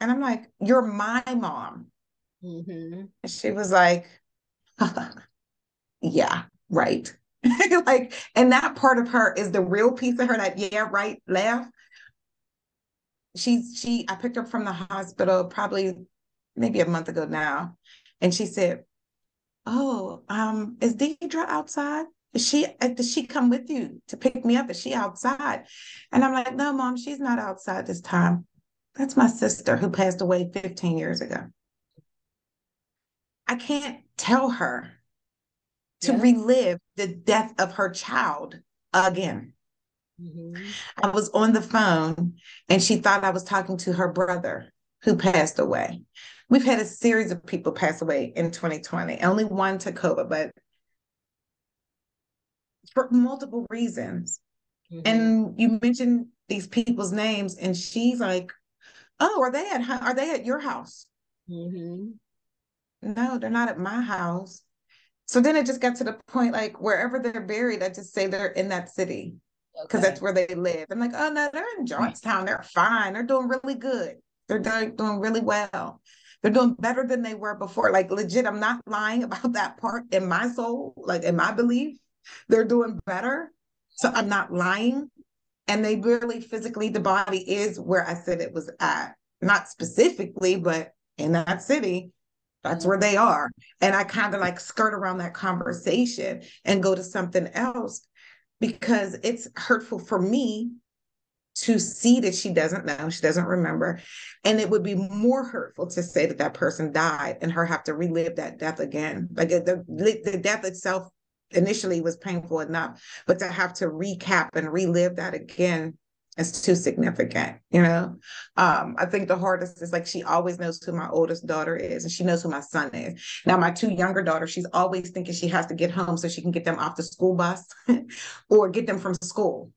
And I'm like, You're my mom. Mm-hmm. She was like, Yeah, right. like, and that part of her is the real piece of her that, yeah, right, laugh. She's she, I picked her up from the hospital probably maybe a month ago now. And she said, Oh, um, is Deidre outside? Is she uh, does she come with you to pick me up? Is she outside? And I'm like, no, mom, she's not outside this time. That's my sister who passed away 15 years ago. I can't tell her to Yeah. relive the death of her child again. Mm-hmm. I was on the phone and she thought I was talking to her brother who passed away. We've had a series of people pass away in 2020. Only one took COVID, but for multiple reasons. Mm-hmm. And you mentioned these people's names, and she's like, "Oh, are they at are they at your house?" Mm-hmm. No, they're not at my house. So then it just got to the point like wherever they're buried, I just say they're in that city because okay. that's where they live. I'm like, oh no, they're in Johnstown. They're fine. They're doing really good. They're doing, doing really well. They're doing better than they were before. Like legit, I'm not lying about that part in my soul, like in my belief. They're doing better. So I'm not lying. And they really physically, the body is where I said it was at. Not specifically, but in that city, that's where they mm-hmm. are. And I kind of like skirt around that conversation and go to something else because it's hurtful for me to see that she doesn't know, she doesn't remember. And it would be more hurtful to say that that person died and her have to relive that death again. Like the, the death itself initially was painful enough, but to have to recap and relive that again is too significant, you know. Um, I think the hardest is like she always knows who my oldest daughter is, and she knows who my son is. Now, my two younger daughters, she's always thinking she has to get home so she can get them off the school bus or get them from school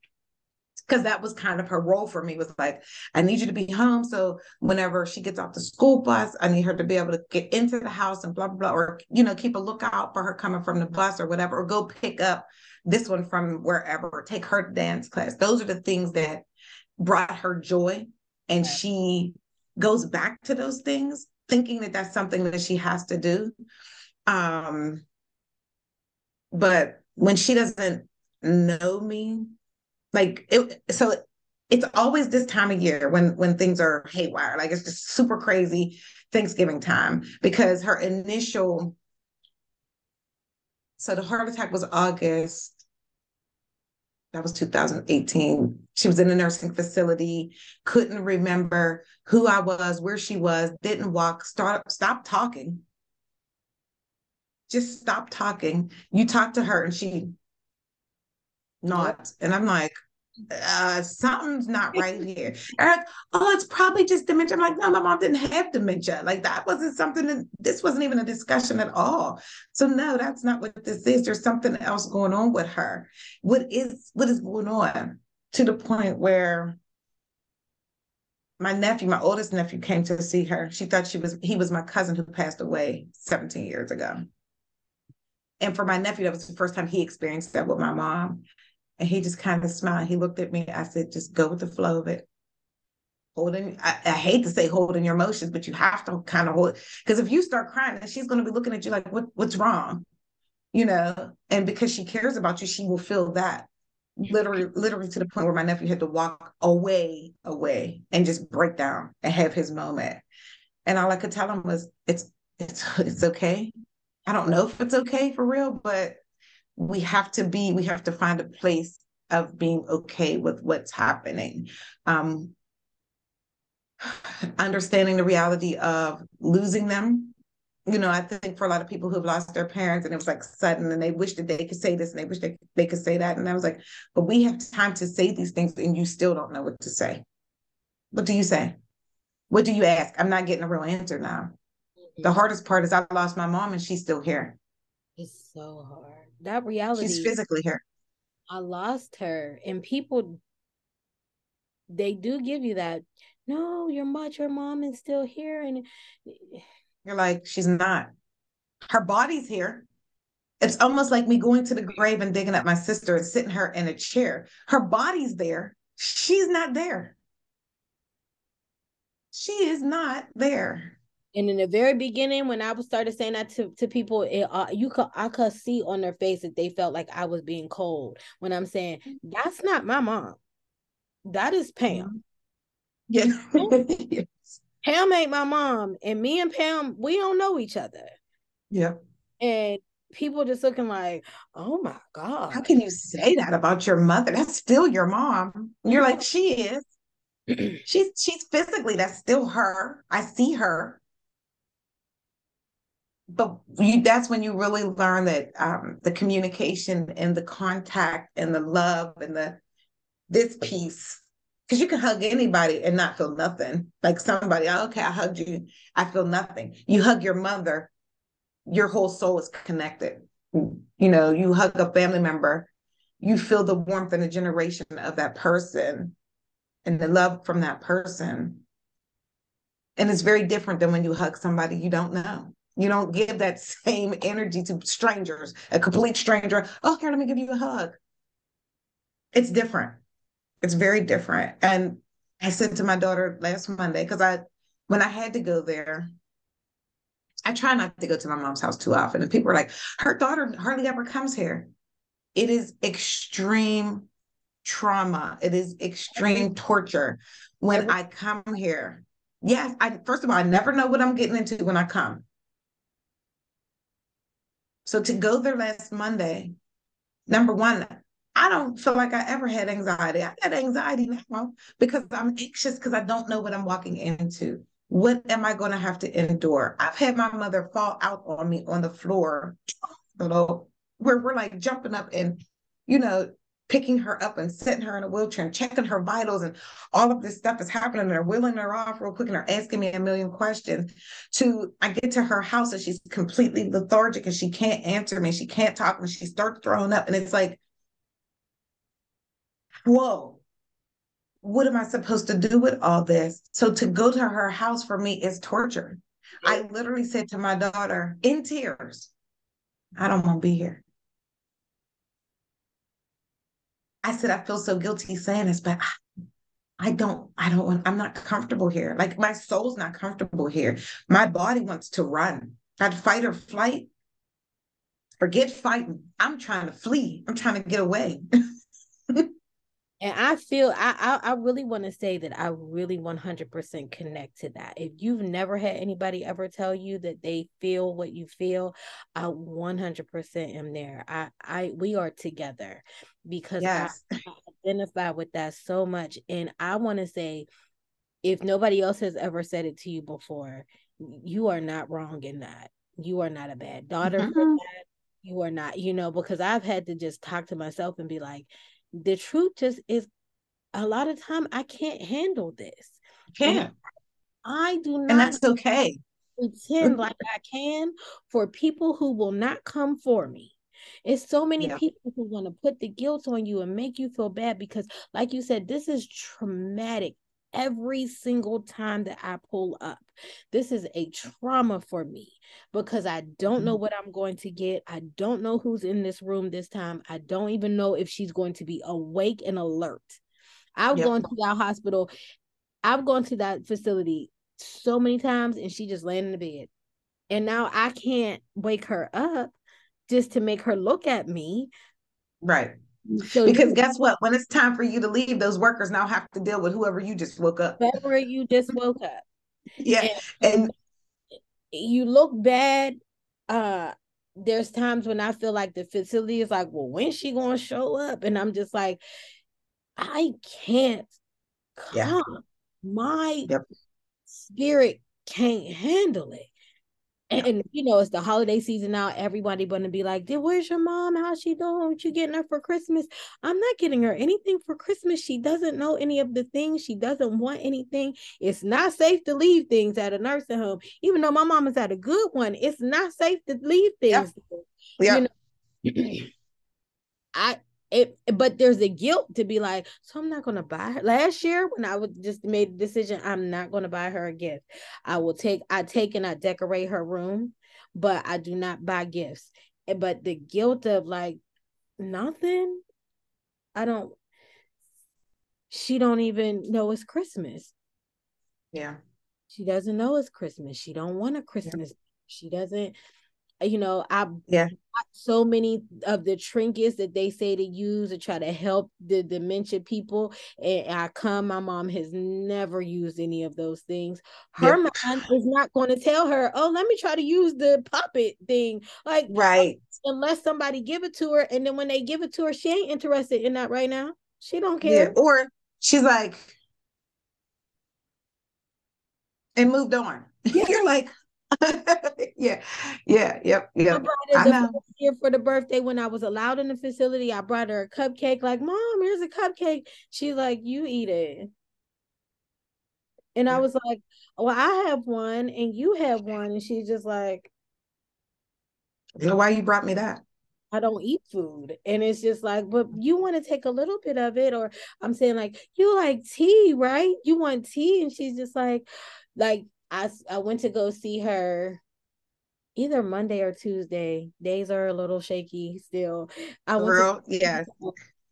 because that was kind of her role for me was like i need you to be home so whenever she gets off the school bus i need her to be able to get into the house and blah blah blah or you know keep a lookout for her coming from the bus or whatever or go pick up this one from wherever or take her to dance class. Those are the things that brought her joy and she goes back to those things thinking that that's something that she has to do. Um but when she doesn't know me like it so it's always this time of year when when things are haywire. Like it's just super crazy thanksgiving time because her initial so the heart attack was august. That was 2018 she was in a nursing facility couldn't remember who i was where she was didn't walk start stop talking. Just stop talking. You talk to her and she not. And I'm like, uh, something's not right here. Eric, oh, it's probably just dementia. I'm like, no, my mom didn't have dementia. Like that wasn't something that this wasn't even a discussion at all. So no, that's not what this is. There's something else going on with her. What is what is going on to the point where my nephew, my oldest nephew, came to see her. She thought she was he was my cousin who passed away 17 years ago. And for my nephew, that was the first time he experienced that with my mom. And he just kind of smiled. He looked at me. I said, just go with the flow of it. Holding, I, I hate to say holding your emotions, but you have to kind of hold because if you start crying, then she's going to be looking at you like, what, what's wrong? You know, and because she cares about you, she will feel that literally, literally to the point where my nephew had to walk away, away and just break down and have his moment. And all I could tell him was, it's, it's, it's okay. I don't know if it's okay for real, but we have to be we have to find a place of being okay with what's happening. Um, understanding the reality of losing them. You know i think for a lot of people who've lost their parents and it was like sudden and they wish that they could say this and they wish they, they could say that. And i was like but we have time to say these things and you still don't know what to say. What do you say? What do you ask? I'm not getting a real answer now. Mm-hmm. the hardest part is i lost my mom and she's still here. It's so hard that reality she's physically here. I lost her and people they do give you that no your much your mom is still here and you're like she's not. Her body's here. It's almost like me going to the grave and digging up my sister and sitting her in a chair. Her body's there. She's not there. She is not there and in the very beginning, when I was started saying that to, to people, it, uh, you could I could see on their face that they felt like I was being cold. When I'm saying that's not my mom, that is Pam. Yeah, yes. Pam ain't my mom, and me and Pam we don't know each other. Yeah, and people just looking like, oh my god, how can you say that about your mother? That's still your mom. You're like she is. she's she's physically that's still her. I see her but you, that's when you really learn that um, the communication and the contact and the love and the this piece because you can hug anybody and not feel nothing. Like somebody, oh, okay, I hugged you, I feel nothing. You hug your mother, your whole soul is connected. You know, you hug a family member, you feel the warmth and the generation of that person and the love from that person. And it's very different than when you hug somebody you don't know. You don't give that same energy to strangers, a complete stranger. Oh, here, let me give you a hug. It's different. It's very different. And I said to my daughter last Monday, because I, when I had to go there, I try not to go to my mom's house too often. And people are like, her daughter hardly ever comes here. It is extreme trauma. It is extreme torture when I come here. Yes, I first of all, I never know what I'm getting into when I come. So to go there last Monday, number one, I don't feel like I ever had anxiety. I had anxiety now because I'm anxious because I don't know what I'm walking into. What am I going to have to endure? I've had my mother fall out on me on the floor, where we're like jumping up and, you know, picking her up and setting her in a wheelchair and checking her vitals and all of this stuff is happening and they're wheeling her off real quick and they're asking me a million questions to I get to her house and she's completely lethargic and she can't answer me. She can't talk and she starts throwing up. And it's like, whoa, what am I supposed to do with all this? So to go to her house for me is torture. I literally said to my daughter in tears, I don't want to be here. I said, I feel so guilty saying this, but I don't, I don't want, I'm not comfortable here. Like my soul's not comfortable here. My body wants to run. That fight or flight. Forget fighting. I'm trying to flee. I'm trying to get away. And I feel I I, I really want to say that I really 100% connect to that. If you've never had anybody ever tell you that they feel what you feel, I 100% am there. I I we are together because yes. I, I identify with that so much and I want to say if nobody else has ever said it to you before, you are not wrong in that. You are not a bad daughter mm-hmm. for that. You are not, you know, because I've had to just talk to myself and be like, the truth just is a lot of time I can't handle this. Can't. I do not and that's okay. Pretend like I can for people who will not come for me. It's so many yeah. people who want to put the guilt on you and make you feel bad because, like you said, this is traumatic every single time that I pull up. This is a trauma for me because I don't know mm-hmm. what I'm going to get. I don't know who's in this room this time. I don't even know if she's going to be awake and alert. I've yep. gone to that hospital. I've gone to that facility so many times and she just laying in the bed. And now I can't wake her up just to make her look at me. Right. So because guess what? When it's time for you to leave, those workers now have to deal with whoever you just woke up. Whoever you just woke up. Yeah. And, and you look bad. Uh there's times when I feel like the facility is like, well, when's she gonna show up? And I'm just like, I can't come. Yeah. My yep. spirit can't handle it. And, and, you know, it's the holiday season now. Everybody gonna be like, where's your mom? How's she doing? What you getting her for Christmas? I'm not getting her anything for Christmas. She doesn't know any of the things. She doesn't want anything. It's not safe to leave things at a nursing home. Even though my mom is at a good one, it's not safe to leave things. Yeah. You know? I it but there's a guilt to be like so i'm not going to buy her. Last year when i would just made the decision i'm not going to buy her a gift. I will take i take and i decorate her room but i do not buy gifts. Eh, but the guilt of like nothing i don't she don't even know it's christmas. Yeah. She doesn't know it's christmas. She don't want a christmas. Yeah. she doesn't you know i yeah so many of the trinkets that they say to use to try to help the dementia people and i come my mom has never used any of those things her yep. mom is not going to tell her oh let me try to use the puppet thing like oh, right unless somebody give it to her and then when they give it to her she ain't interested in that right now she don't care yeah. or she's like and moved on yeah. you're like yeah, yeah, yep, yep. I, I know. Year for the birthday when I was allowed in the facility, I brought her a cupcake. Like, mom, here's a cupcake. She's like, you eat it. And I was like, Well, I have one and you have one. And she's just like, So why you brought me that? I don't eat food. And it's just like, but you want to take a little bit of it. Or I'm saying, like, you like tea, right? You want tea. And she's just like, like, I, I went to go see her either Monday or Tuesday. Days are a little shaky still. I went Girl, yes.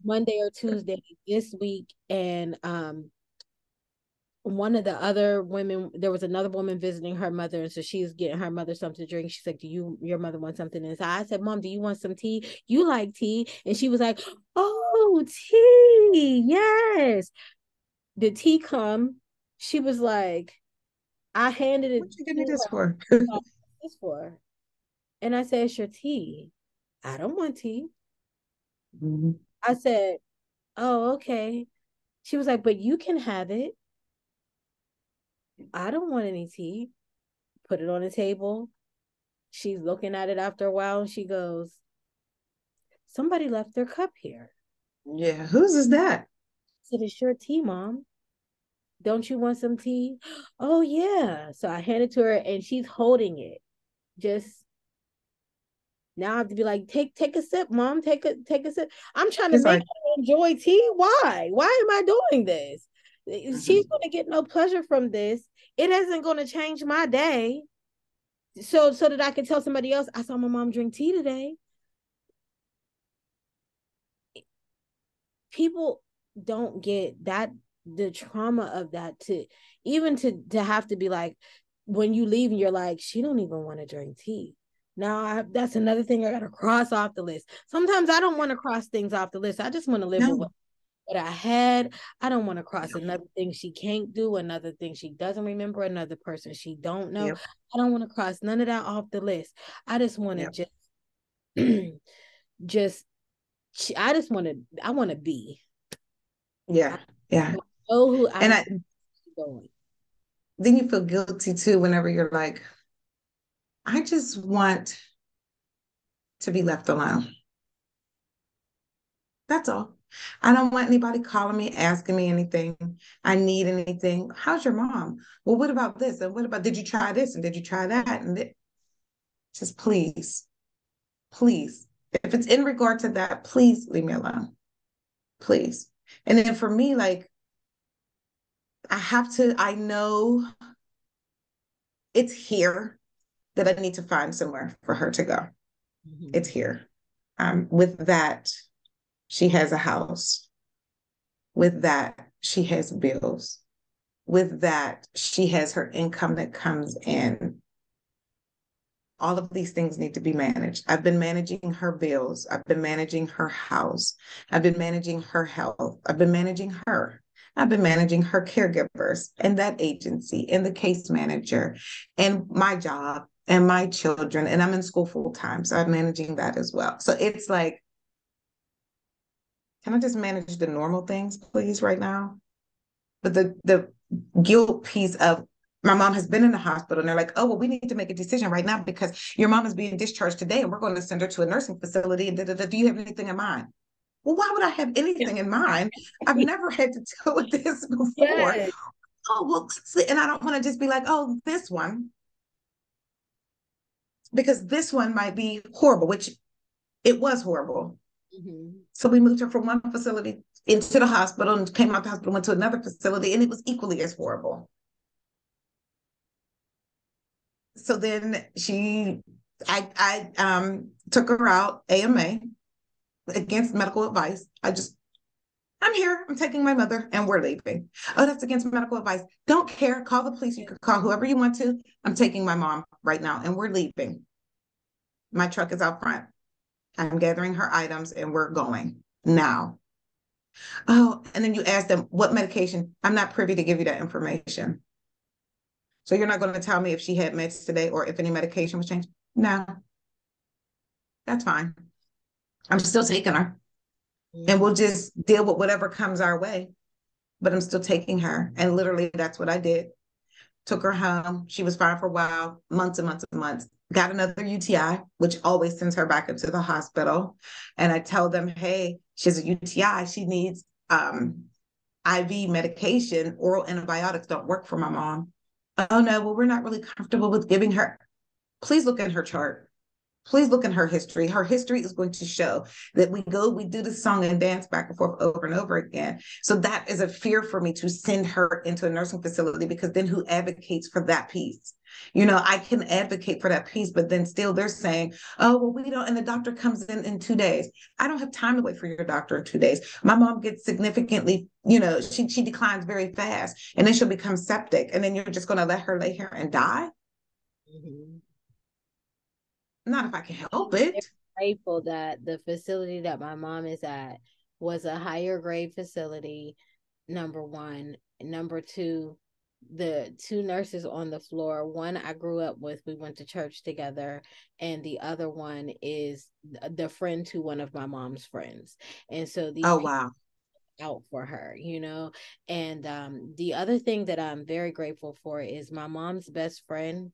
Monday or Tuesday this week. And um one of the other women there was another woman visiting her mother and so she's getting her mother something to drink she's like do you your mother want something and so i said mom do you want some tea you like tea and she was like oh tea yes the tea come she was like i handed it what you gonna this for this for and i said it's your tea i don't want tea mm-hmm. i said oh okay she was like but you can have it I don't want any tea. Put it on the table. She's looking at it after a while and she goes, Somebody left their cup here. Yeah, whose is that? I said, It's your tea, mom. Don't you want some tea? Oh, yeah. So I hand it to her and she's holding it. Just now I have to be like, take take a sip, mom. Take a take a sip. I'm trying to make like, her enjoy tea. Why? Why am I doing this? Mm-hmm. She's going to get no pleasure from this. It isn't going to change my day. So so that I can tell somebody else, I saw my mom drink tea today. People don't get that the trauma of that to even to to have to be like when you leave and you're like she don't even want to drink tea now I, that's another thing i gotta cross off the list sometimes i don't want to cross things off the list i just want to live no. with what I had. I don't want to cross another thing she can't do, another thing she doesn't remember, another person she don't know. Yep. I don't want to cross none of that off the list. I just want to yep. just just I just want to I want to be. Yeah. Yeah. Know who I and I going. Then you feel guilty too whenever you're like, I just want to be left alone. That's all. I don't want anybody calling me, asking me anything. I need anything. How's your mom? Well, what about this? And what about, did you try this? And did you try that? And it, just please, please, if it's in regard to that, please leave me alone. Please. And then for me, like, I have to, I know it's here that I need to find somewhere for her to go. Mm-hmm. It's here. Um, with that, she has a house. With that, she has bills. With that, she has her income that comes in. All of these things need to be managed. I've been managing her bills. I've been managing her house. I've been managing her health. I've been managing her. I've been managing her caregivers and that agency and the case manager and my job and my children. And I'm in school full time. So I'm managing that as well. So it's like can I just manage the normal things, please, right now? But the the guilt piece of my mom has been in the hospital and they're like, oh, well, we need to make a decision right now because your mom is being discharged today and we're going to send her to a nursing facility. And da, da, da, do you have anything in mind? Well, why would I have anything in mind? I've never had to deal with this before. Yes. Oh, well, and I don't want to just be like, oh, this one. Because this one might be horrible, which it was horrible. Mm-hmm. So we moved her from one facility into the hospital and came out the hospital, went to another facility, and it was equally as horrible. So then she, I, I um, took her out AMA against medical advice. I just, I'm here. I'm taking my mother, and we're leaving. Oh, that's against medical advice. Don't care. Call the police. You can call whoever you want to. I'm taking my mom right now, and we're leaving. My truck is out front. I'm gathering her items and we're going now. Oh, and then you ask them what medication. I'm not privy to give you that information. So you're not going to tell me if she had meds today or if any medication was changed? No. That's fine. I'm still taking her. And we'll just deal with whatever comes our way. But I'm still taking her. And literally, that's what I did. Took her home. She was fine for a while, months and months and months got another UTI, which always sends her back into the hospital. And I tell them, hey, she has a UTI. She needs um, IV medication, oral antibiotics don't work for my mom. Oh no, well, we're not really comfortable with giving her. Please look at her chart. Please look in her history. Her history is going to show that we go, we do the song and dance back and forth over and over again. So that is a fear for me to send her into a nursing facility because then who advocates for that piece? You know, I can advocate for that piece, but then still they're saying, oh, well, we don't, and the doctor comes in in two days. I don't have time to wait for your doctor in two days. My mom gets significantly, you know, she, she declines very fast and then she'll become septic. And then you're just going to let her lay here and die? Mm-hmm. Not if I can help it. I'm grateful that the facility that my mom is at was a higher grade facility, number one. Number two, the two nurses on the floor one i grew up with we went to church together and the other one is the friend to one of my mom's friends and so the oh wow out for her you know and um the other thing that i'm very grateful for is my mom's best friend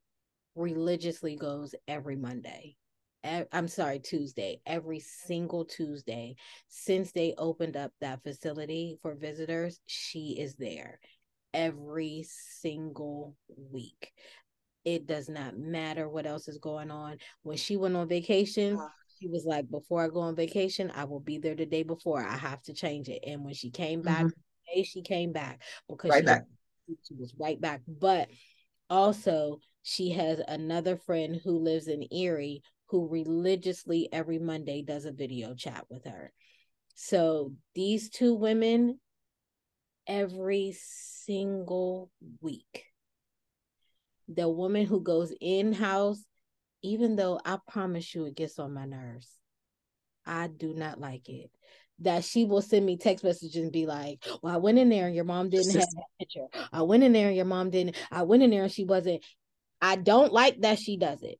religiously goes every monday I'm sorry, Tuesday, every single Tuesday since they opened up that facility for visitors, she is there every single week. It does not matter what else is going on. When she went on vacation, she was like, Before I go on vacation, I will be there the day before. I have to change it. And when she came back, mm-hmm. she came back because right she, back. she was right back. But also, she has another friend who lives in Erie who religiously every Monday does a video chat with her. So these two women every single week. The woman who goes in house, even though I promise you it gets on my nerves, I do not like it. That she will send me text messages and be like, Well, I went in there and your mom didn't have that picture. I went in there and your mom didn't. I went in there and she wasn't. I don't like that she does it,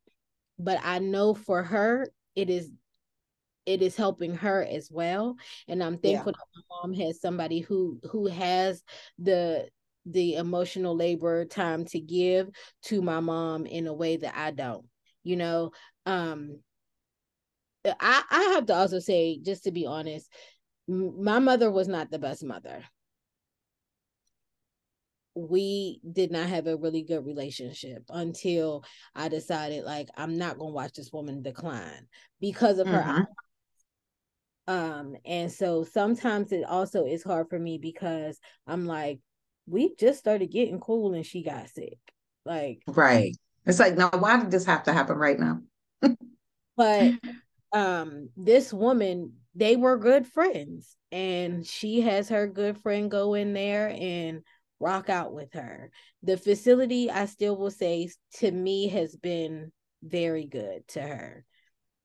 but I know for her, it is it is helping her as well. And i'm thankful yeah. that my mom has somebody who who has the the emotional labor time to give to my mom in a way that i don't you know? Um i i have to also say just to be honest my mother was not the best mother we did not have a really good relationship until I decided like I'm not gonna watch this woman decline because of mm-hmm. her um, and so sometimes it also is hard for me because I'm like, we just started getting cool and she got sick. Like, right. It's like, now why did this have to happen right now? but um, this woman, they were good friends, and she has her good friend go in there and rock out with her. The facility, I still will say, to me, has been very good to her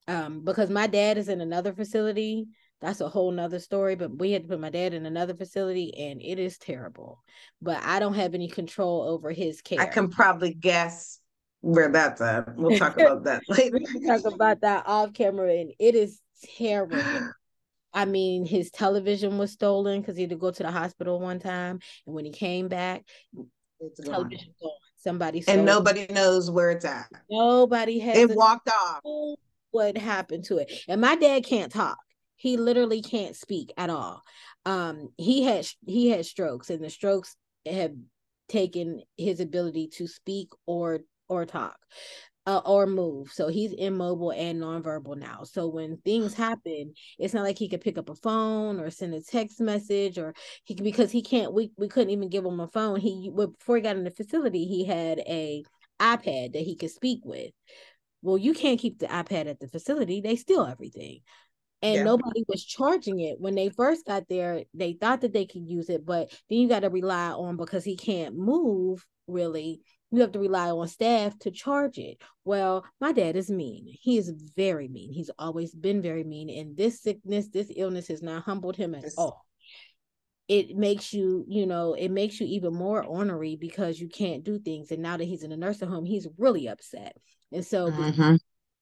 um, because my dad is in another facility. That's a whole nother story, but we had to put my dad in another facility and it is terrible. But I don't have any control over his care. I can probably guess where that's at. We'll talk about that later. we talk about that off camera and it is terrible. I mean, his television was stolen because he had to go to the hospital one time. And when he came back, it's television gone. Somebody and nobody it. knows where it's at. Nobody has it walked off what happened to it. And my dad can't talk. He literally can't speak at all. Um, he had he had strokes, and the strokes have taken his ability to speak or or talk. Uh, or move. So he's immobile and nonverbal now. So when things happen, it's not like he could pick up a phone or send a text message or he because he can't. We we couldn't even give him a phone. He before he got in the facility, he had a iPad that he could speak with. Well, you can't keep the iPad at the facility. They steal everything. And yeah. nobody was charging it. When they first got there, they thought that they could use it, but then you got to rely on because he can't move really. You have to rely on staff to charge it. Well, my dad is mean. He is very mean. He's always been very mean. And this sickness, this illness has not humbled him at all it makes you, you know, it makes you even more ornery because you can't do things. And now that he's in a nursing home, he's really upset. And so mm-hmm.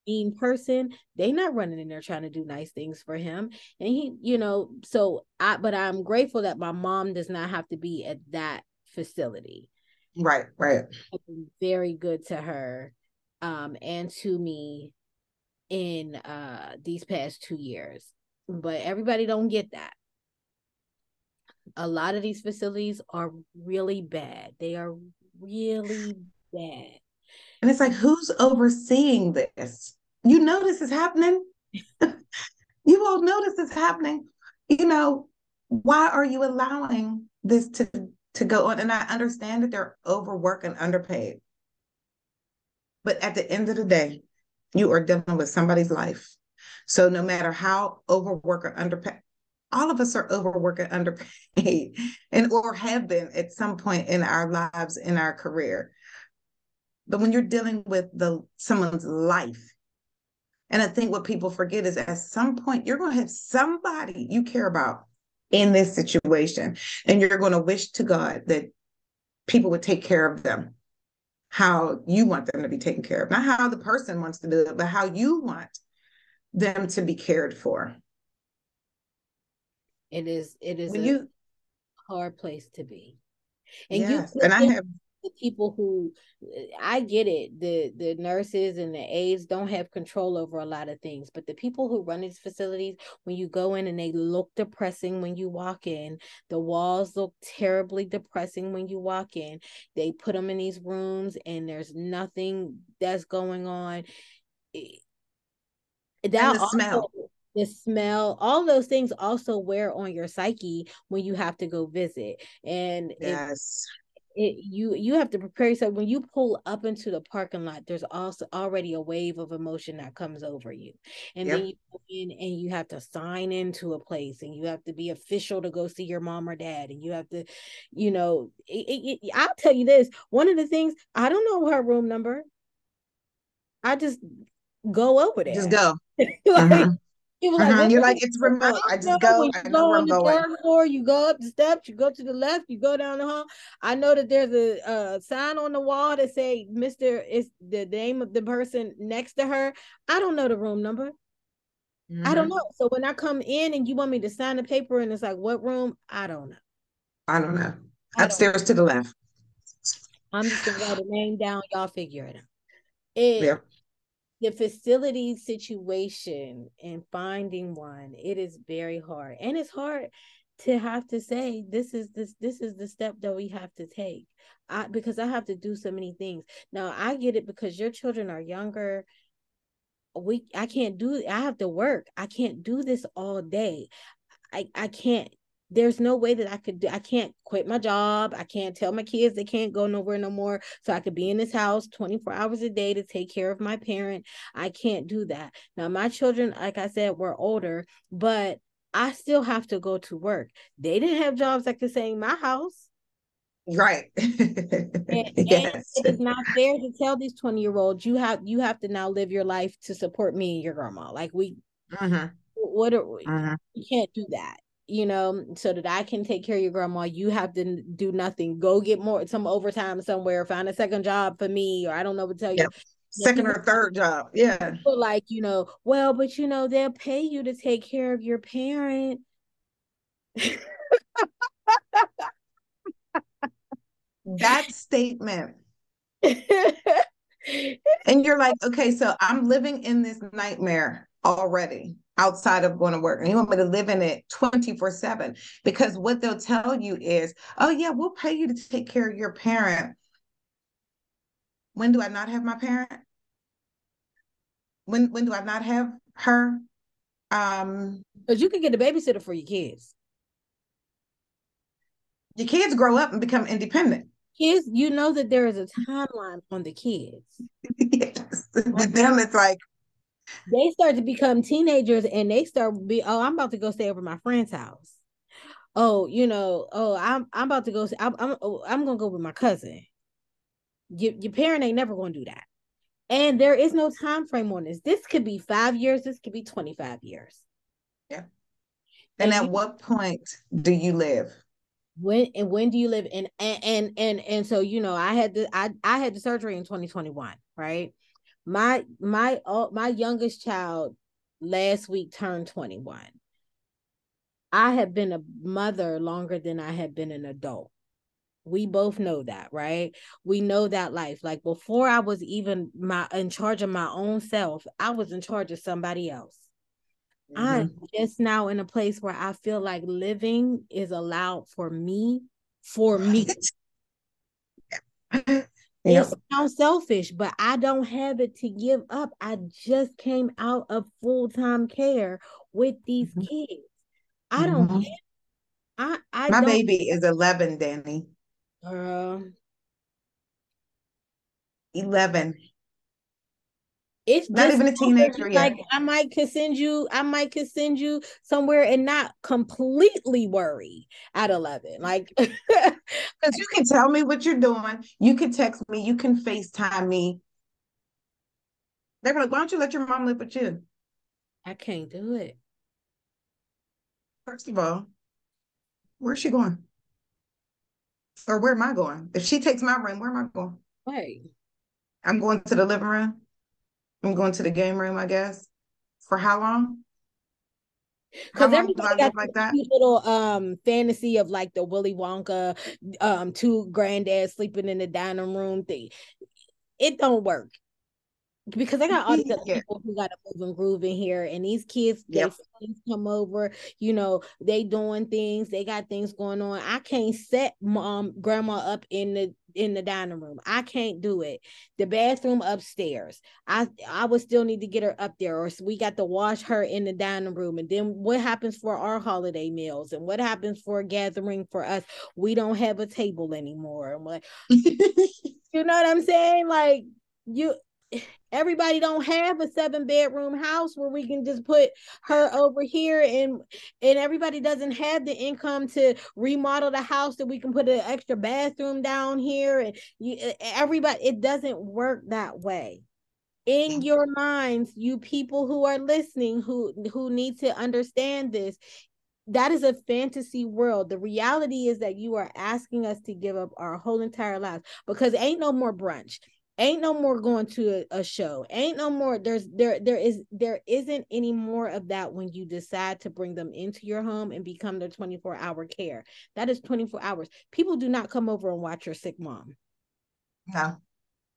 mean person, they not running in there trying to do nice things for him. And he, you know, so I but I'm grateful that my mom does not have to be at that facility. Right, right. Very good to her um and to me in uh these past two years. But everybody don't get that a lot of these facilities are really bad. They are really bad. And it's like, who's overseeing this? You know this is happening. you all know this is happening. You know, why are you allowing this to to go on? And I understand that they're overworked and underpaid. But at the end of the day, you are dealing with somebody's life. So no matter how overworked or underpaid, all of us are overworked and underpaid and or have been at some point in our lives in our career but when you're dealing with the someone's life and i think what people forget is at some point you're going to have somebody you care about in this situation and you're going to wish to god that people would take care of them how you want them to be taken care of not how the person wants to do it but how you want them to be cared for it is it is when a you hard place to be. And yes, you and I have the people who I get it, the the nurses and the aides don't have control over a lot of things, but the people who run these facilities, when you go in and they look depressing when you walk in, the walls look terribly depressing when you walk in. They put them in these rooms and there's nothing that's going on. Eh, that and the also, smell. the smell all those things also wear on your psyche when you have to go visit and yes it, you you have to prepare yourself. When you pull up into the parking lot there's also already a wave of emotion that comes over you. And Yep. then you go in and you have to sign into a place and you have to be official to go see your mom or dad and you have to you know it, it, i'll tell you this one of the things i don't know her room number. I just go over there. just go. Like, Mhm. He was Uh-huh. like, You're like, it's it?" remote. I just go, I know go where on I'm the going. floor, you go up the steps, you go to the left, you go down the hall. I know that there's a, uh sign on the wall that say Mr. is the name of the person next to her. I don't know the room number. I don't Mhm. know. So when I come in and you want me to sign the paper and it's like, what room? I don't know. I don't know. I don't Upstairs to the left. I'm just gonna write a name down. Y'all figure it out. It Yeah. The facility situation and finding one it is very hard. And it's hard to have to say this is this this is the step that we have to take. I, because i have to do so many things. Now i get it because your children are younger. We i can't do i have to work. I can't do this all day. I i can't there's no way that I could do I can't quit my job. I can't tell my kids they can't go nowhere no more. So I could be in this house 24 hours a day to take care of my parent. I can't do that. Now my children, like I said, were older, but I still have to go to work. They didn't have jobs that could stay in my house. Right. And, yes. it is not fair to tell these 20 year olds you have you have to now live your life to support me and your grandma. Like we Mhm. what are we? Mhm. you can't do that you know so that i can take care of your grandma you have to do nothing go get more some overtime somewhere find a second job for me or i don't know what to tell you Yep. Second or third job. Yeah. Like you know well but you know they'll pay you to take care of your parent That statement. And you're like, okay, so I'm living in this nightmare already outside of going to work. And you want me to live in it 24 7. Because what they'll tell you is, oh, yeah, we'll pay you to take care of your parent. When do I not have my parent? When when do I not have her? Um, because you can get a babysitter for your kids your kids grow up and become independent. kids you know that there is a timeline on the kids yes. With them, it's like, they start to become teenagers and they start be oh i'm about to go stay over my friend's house. Oh you know oh i'm i'm about to go i'm i'm, oh, I'm gonna go with my cousin. Your, your parent ain't never gonna do that. And there is no time frame on this. This could be five years this could be 25 years. And And at you- what point do you live? when and when do you live? In and and and, and so you know i had the i i had the surgery in 2021 right my my uh, my youngest child last week turned 21 i have been a mother longer than i have been an adult. We both know that right? We know that life. Like before i was even my in charge of my own self i was in charge of somebody else. Mm-hmm. I'm just now in a place where I feel like living is allowed for me, for me. Yep. It sounds selfish, but I don't have it to give up. I just came out of full time care with these mm-hmm. kids. I don't mm-hmm. I, I my baby is 11, Danny. Uh, 11 it's not even a teenager yet. Like I might could send you, I might could send you somewhere and not completely worry at 11. Like because you can tell me what you're doing, you can text me, you can FaceTime me. They're like, why don't you let your mom live with you? I can't do it. First of all, where's she going? Or where am I going? If she takes my room, where am I going? Right. I'm going to the living room. I'm going to the game room, I guess. For how long? Because everybody got like that little um fantasy of like the Willy Wonka, um, two granddads sleeping in the dining room thing. It don't work because I got all these other people who got to move and groove in here, and these kids, yep. they come over, you know, they doing things, they got things going on. I can't set mom, um, grandma up in the in the dining room. I can't do it. The bathroom upstairs. I I would still need to get her up there, or we got to wash her in the dining room. And then what happens for our holiday meals, and what happens for a gathering for us? We don't have a table anymore. I'm like, you know what I'm saying? Like you everybody don't have a seven bedroom house where we can just put her over here and and everybody doesn't have the income to remodel the house that we can put an extra bathroom down here. And you, everybody it doesn't work that way. In your minds you people who are listening who who need to understand this that is a fantasy world. The reality is that you are asking us to give up our whole entire lives because ain't no more brunch ain't no more going to a, a, show. Ain't no more there's there there is there isn't any more of that when you decide to bring them into your home and become their 24 hour care. That is 24 hours. People do not come over and watch your sick mom. No.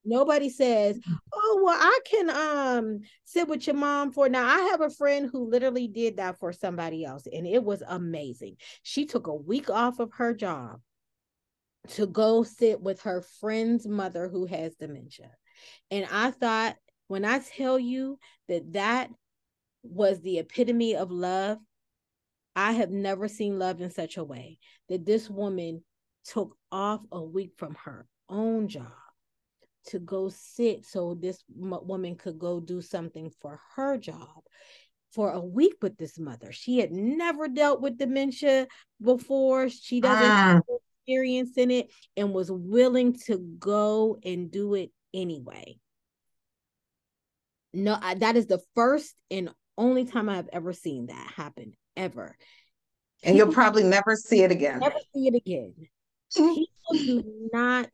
Nobody says oh well i can um sit with your mom for now. I have a friend who literally did that for somebody else and it was amazing. She took a week off of her job to go sit with her friend's mother who has dementia. And I thought, when I tell you that that was the epitome of love, I have never seen love in such a way that this woman took off a week from her own job to go sit so this woman could go do something for her job for a week with this mother. She had never dealt with dementia before. She doesn't ah experience in it and was willing to go and do it anyway. No, I, that is the first and only time I've ever seen that happen ever. And you'll probably never see it again. Never see it again. People do not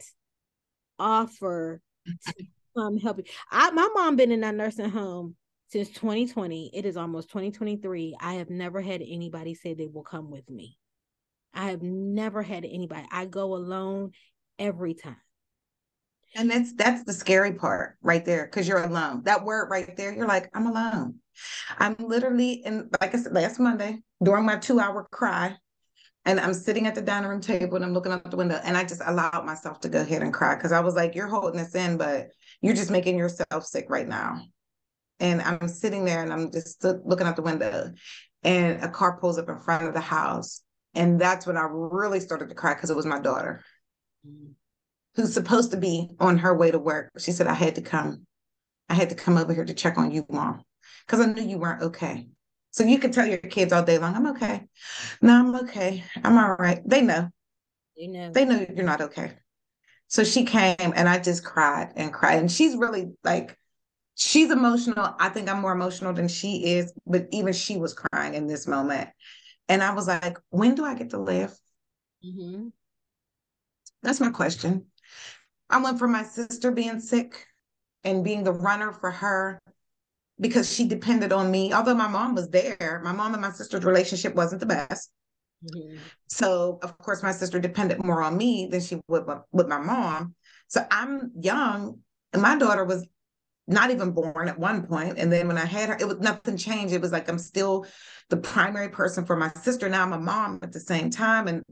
offer to come help you. I, my mom been in that nursing home since 2020. It is almost 2023. I have never had anybody say they will come with me. I have never had anybody. I go alone every time. And that's that's the scary part right there, because you're alone. That word right there, you're like, I'm alone. I'm literally in, like I said, last Monday during my two hour cry, and I'm sitting at the dining room table and I'm looking out the window, and I just allowed myself to go ahead and cry because I was like, you're holding this in, but you're just making yourself sick right now. And I'm sitting there and I'm just looking out the window, and a car pulls up in front of the house, and that's when I really started to cry because it was my daughter mm. who's supposed to be on her way to work. She said, I had to come. I had to come over here to check on you, mom, because I knew you weren't okay. So you can tell your kids all day long, I'm okay. No, I'm okay. I'm all right. They know. They know. They know you're not okay. So she came and I just cried and cried. And she's really like, she's emotional. I think I'm more emotional than she is, but even she was crying in this moment. And I was like, when do I get to live? Mm-hmm. That's my question. I went from my sister being sick and being the runner for her because she depended on me. Although my mom was there, my mom and my sister's relationship wasn't the best. Mm-hmm. So, of course, my sister depended more on me than she would with my mom. So I'm young, and my daughter was not even born at one point. And then when I had her, it was nothing changed. It was like I'm still the primary person for my sister. Now I'm a mom at the same time. And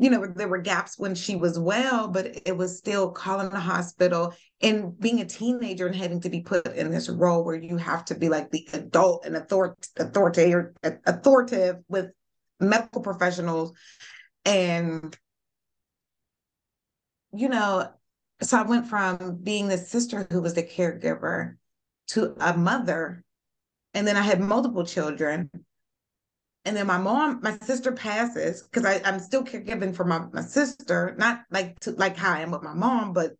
you know, there were gaps when she was well, but it was still calling the hospital and being a teenager and having to be put in this role where you have to be like the adult and authoritative, authoritative with medical professionals. And, you know, so I went from being the sister who was the caregiver to a mother. And then I had multiple children and then my mom, my sister passes because I'm still caregiving for my, my sister, not like to like how I am with my mom, but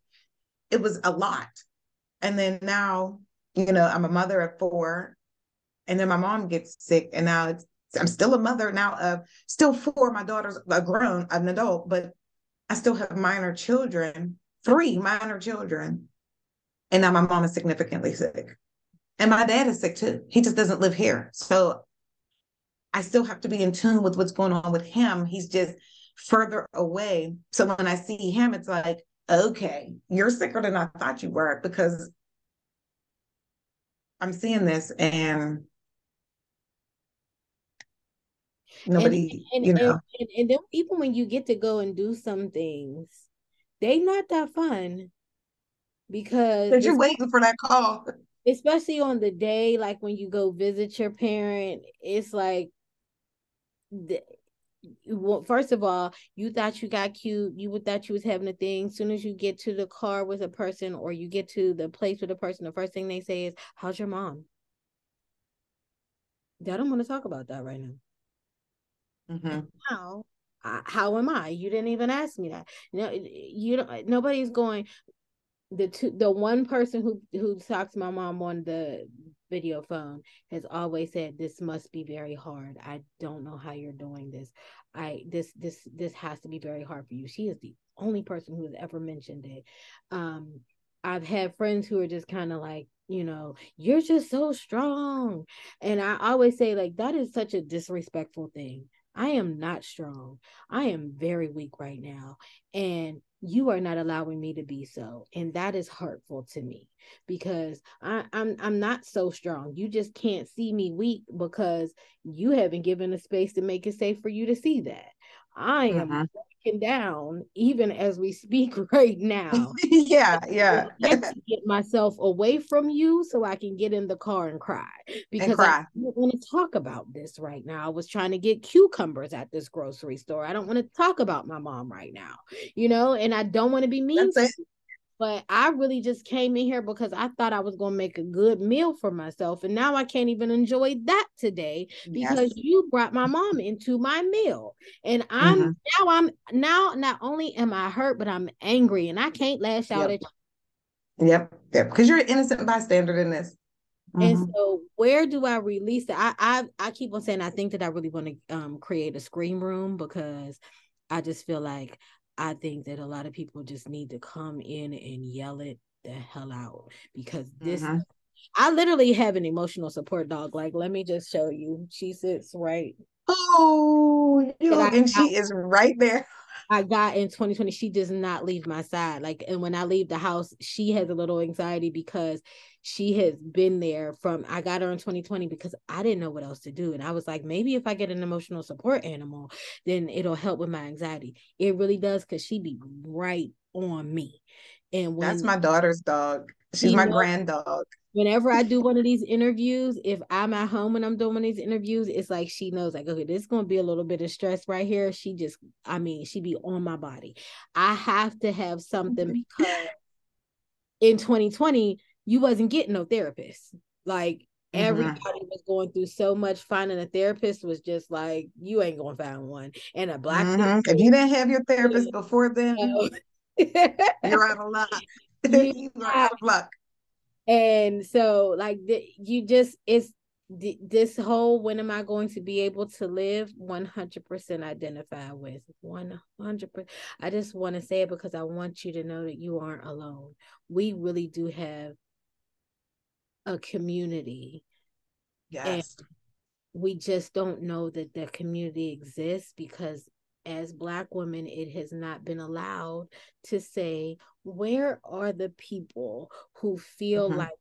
it was a lot. And then now, you know, I'm a mother of four, and then my mom gets sick, and now it's I'm still a mother now of still four. My daughter's a grown, an adult, but I still have minor children, three minor children. And now my mom is significantly sick. And my dad is sick too. He just doesn't live here. So I still have to be in tune with what's going on with him. He's just further away. So when I see him, it's like, okay, you're sicker than I thought you were because I'm seeing this and nobody, and, and, you know. And, and, then even when you get to go and do some things, they not that fun because you're waiting for that call. Especially on the day, like when you go visit your parent, it's like the, well, first of all, you thought you got cute. You thought you was having a thing. As soon as you get to the car with a person or you get to the place with a person, the first thing they say is, "How's your mom?" I don't want to talk about that right now. Mm-hmm. How? How am I? You didn't even ask me that. You know, you don't. Nobody's going. The two, the one person who who talks to my mom on the video phone has always said this must be very hard i don't know how you're doing this i this this this has to be very hard for you she is the only person who has ever mentioned it um i've had friends who are just kind of like you know you're just so strong and i always say like that is such a disrespectful thing I am not strong. I am very weak right now. And you are not allowing me to be so and that is hurtful to me because I, I'm I'm not so strong. You just can't see me weak because you haven't given a space to make it safe for you to see that. I am uh-huh. Breaking down even as we speak right now. yeah, yeah. Get myself away from you so I can get in the car and cry because and cry. I don't want to talk about this right now. I was trying to get cucumbers at this grocery store. I don't want to talk about my mom right now, you know, and I don't want to be mean. But I really just came in here because I thought I was going to make a good meal for myself. And now I can't even enjoy that today because yes. you brought my mom into my meal. And I'm mm-hmm. now I'm now not only am I hurt, but I'm angry and I can't lash out yep. at you. Yep. Yep. Because you're an innocent bystander in this. Mm-hmm. And so where do I release it? I, I I keep on saying I think that I really want to um create a scream room because I just feel like I think that a lot of people just need to come in and yell it the hell out because this mm-hmm. I literally have an emotional support dog. Like, let me just show you. She sits right. Oh, you and, and she is right there. I got in 2020. She does not leave my side. Like, and when I leave the house, she has a little anxiety because she has been there from I got her in 2020 because I didn't know what else to do. And I was like, maybe if I get an emotional support animal, then it'll help with my anxiety. It really does because she be right on me. And when, that's my daughter's dog. She's my grand dog. Whenever I do one of these interviews, if I'm at home and I'm doing one of these interviews, it's like she knows, like, okay, this is gonna be a little bit of stress right here. She just, I mean, she be on my body. I have to have something mm-hmm. because in 2020, you wasn't getting no therapist. Like mm-hmm. everybody was going through so much finding a therapist was just like you ain't gonna find one and a black mm-hmm. if you didn't have your therapist before then you're out of luck you're out of luck and so like you just it's this whole when am I going to be able to live 100% identify with 100%. I just want to say it because I want you to know that you aren't alone. We really do have a community. Yes. And we just don't know that the community exists because as black women it has not been allowed to say where are the people who feel mm-hmm. like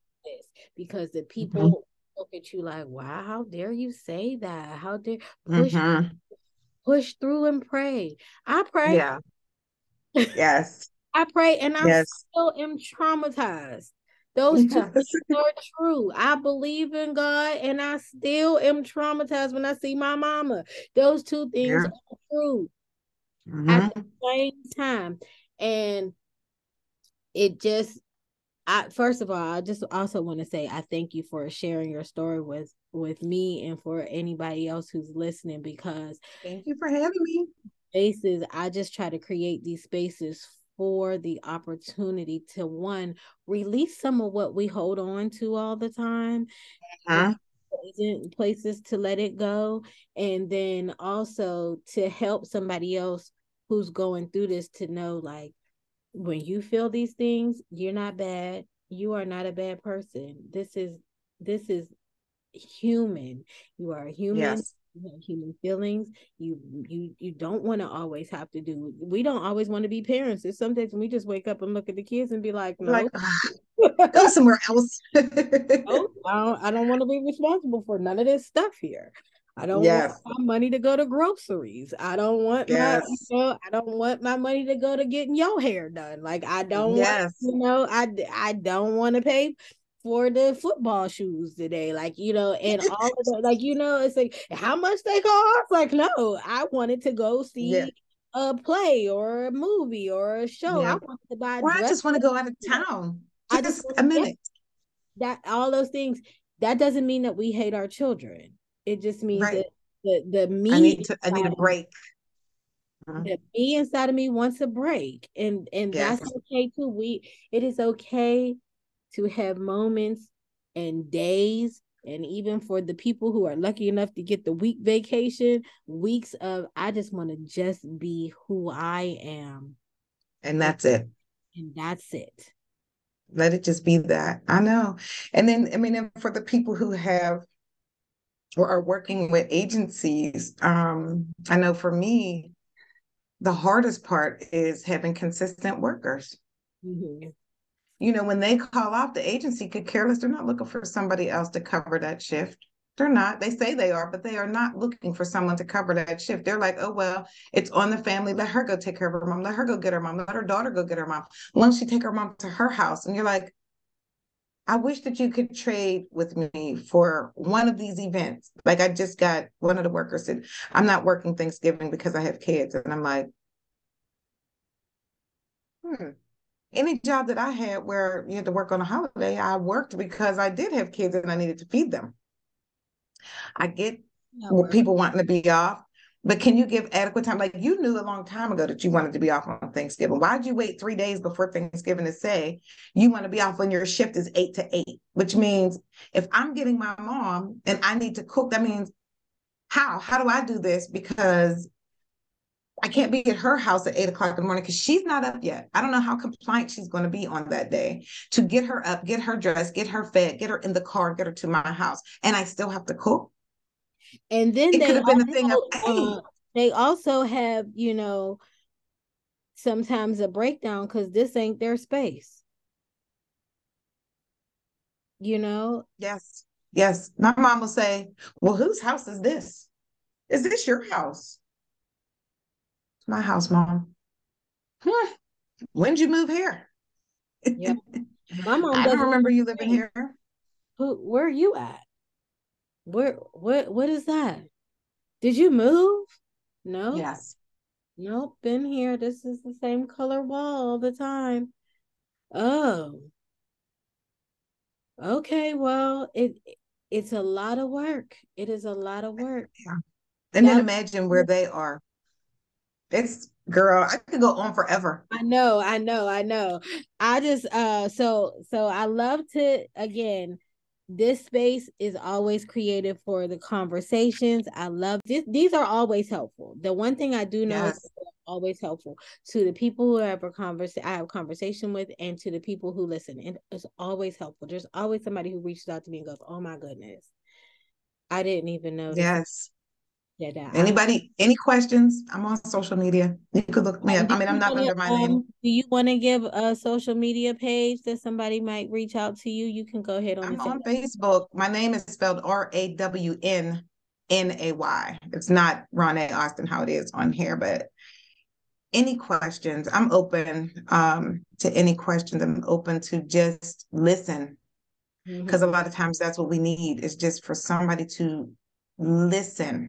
because the people mm-hmm. look at you like, wow, how dare you say that? How dare push mm-hmm. push through and pray. I pray. Yeah. Yes. I pray and I yes. still am traumatized. Those two things are true. I believe in God and I still am traumatized when I see my mama. Those two things yeah. are true mm-hmm. at the same time. And it just I first of all, I just also want to say I thank you for sharing your story with with me and for anybody else who's listening because thank you for having me. Spaces, I just try to create these spaces for the opportunity to one release some of what we hold on to all the time. Uh-huh. Places to let it go, and then also to help somebody else who's going through this to know like when you feel these things, you're not bad. You are not a bad person. This is this is human. You are human. Yes. Human feelings. You you you don't want to always have to do. We don't always want to be parents. It's sometimes we just wake up and look at the kids and be like, no, like, go somewhere else. oh, I don't, I don't want to be responsible for none of this stuff here. I don't yes. want my money to go to groceries. I don't want yes. my you know, I don't want my money to go to getting your hair done. Like I don't yes. want, you know, I I don't want to pay for the football shoes today. Like, you know, and all of that, like, you know, it's like how much they cost? Like, no, I wanted to go see yeah. a play or a movie or a show. Yeah. I wanted to buy or I just want to go out of town. Just I just a minute. That all those things, that doesn't mean that we hate our children it just means right. that the the me I need to I need a break. Uh-huh. The me inside of me wants a break. And and yes. that's okay too. We it is okay to have moments and days and even for the people who are lucky enough to get the week vacation, weeks of I just want to just be who I am. And that's it. And that's it. Let it just be that. I know. And then I mean for the people who have or are working with agencies, um, I know for me, the hardest part is having consistent workers. Mm-hmm. You know, when they call off, the agency could care less. They're not looking for somebody else to cover that shift. They're not. They say they are, but they are not looking for someone to cover that shift. They're like, oh, well, it's on the family. Let her go take care of her mom. Let her go get her mom. Let her daughter go get her mom. Why don't she take her mom to her house? And you're like, I wish that you could trade with me for one of these events. Like I just got one of the workers said, I'm not working Thanksgiving because I have kids. And I'm like, hmm. Any job that I had where you had to work on a holiday, I worked because I did have kids and I needed to feed them. I get people wanting to be off. But can you give adequate time? Like you knew a long time ago that you wanted to be off on Thanksgiving. Why'd you wait three days before Thanksgiving to say you want to be off when your shift is eight to eight? Which means if I'm getting my mom and I need to cook, that means how? How do I do this? Because I can't be at her house at eight o'clock in the morning because she's not up yet. I don't know how compliant she's going to be on that day to get her up, get her dressed, get her fed, get her in the car, get her to my house. And I still have to cook. And then it they could have been a thing of hey. uh, they also have, you know, sometimes a breakdown because this ain't their space. You know? Yes. Yes. My mom will say, Well, whose house is this? Is this your house? It's my house, mom. Hmm. When'd you move here? Yeah. My mom I don't remember you living here. Who where are you at? Where what what is that? Did you move? No. Yes. Nope, been here. This is the same color wall all the time. Oh. Okay, well, it it's a lot of work. It is a lot of work. Yeah. And now, then imagine where they are. It's girl, I could go on forever. I know, I know, I know. I just uh so so I love to again this space is always created for the conversations. I love this. These are always helpful. The one thing I do know yes. is always helpful to the people who have a conversation I have conversation with and to the people who listen. And it's always helpful. There's always somebody who reaches out to me and goes, Oh my goodness. I didn't even know. Yes. Yeah, that, Anybody, any questions? I'm on social media. You could look me up. I mean, I'm not under my um, name. Do you want to give a social media page that somebody might reach out to you? You can go ahead on. I'm on Facebook. My name is spelled R A W N N A Y. It's not Ronay Austin how it is on here, but any questions, I'm open um, to any questions. I'm open to just listen because mm-hmm. a lot of times that's what we need is just for somebody to listen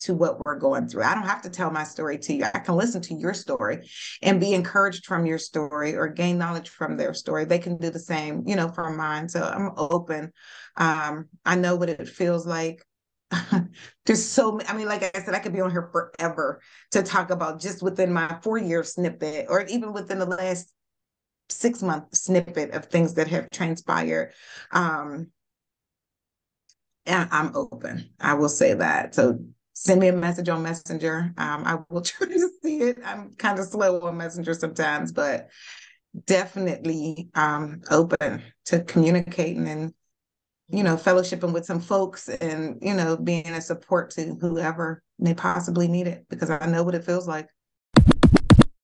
to what we're going through. I don't have to tell my story to you. I can listen to your story and be encouraged from your story or gain knowledge from their story. They can do the same, you know, from mine. So I'm open. Um, I know what it feels like. There's so I mean, like I said, I could be on here forever to talk about just within my four year snippet or even within the last six month snippet of things that have transpired. Um, I'm open. I will say that. So send me a message on Messenger. Um, I will try to see it. I'm kind of slow on Messenger sometimes, but definitely um, open to communicating and you know fellowshipping with some folks and you know being a support to whoever may possibly need it because I know what it feels like.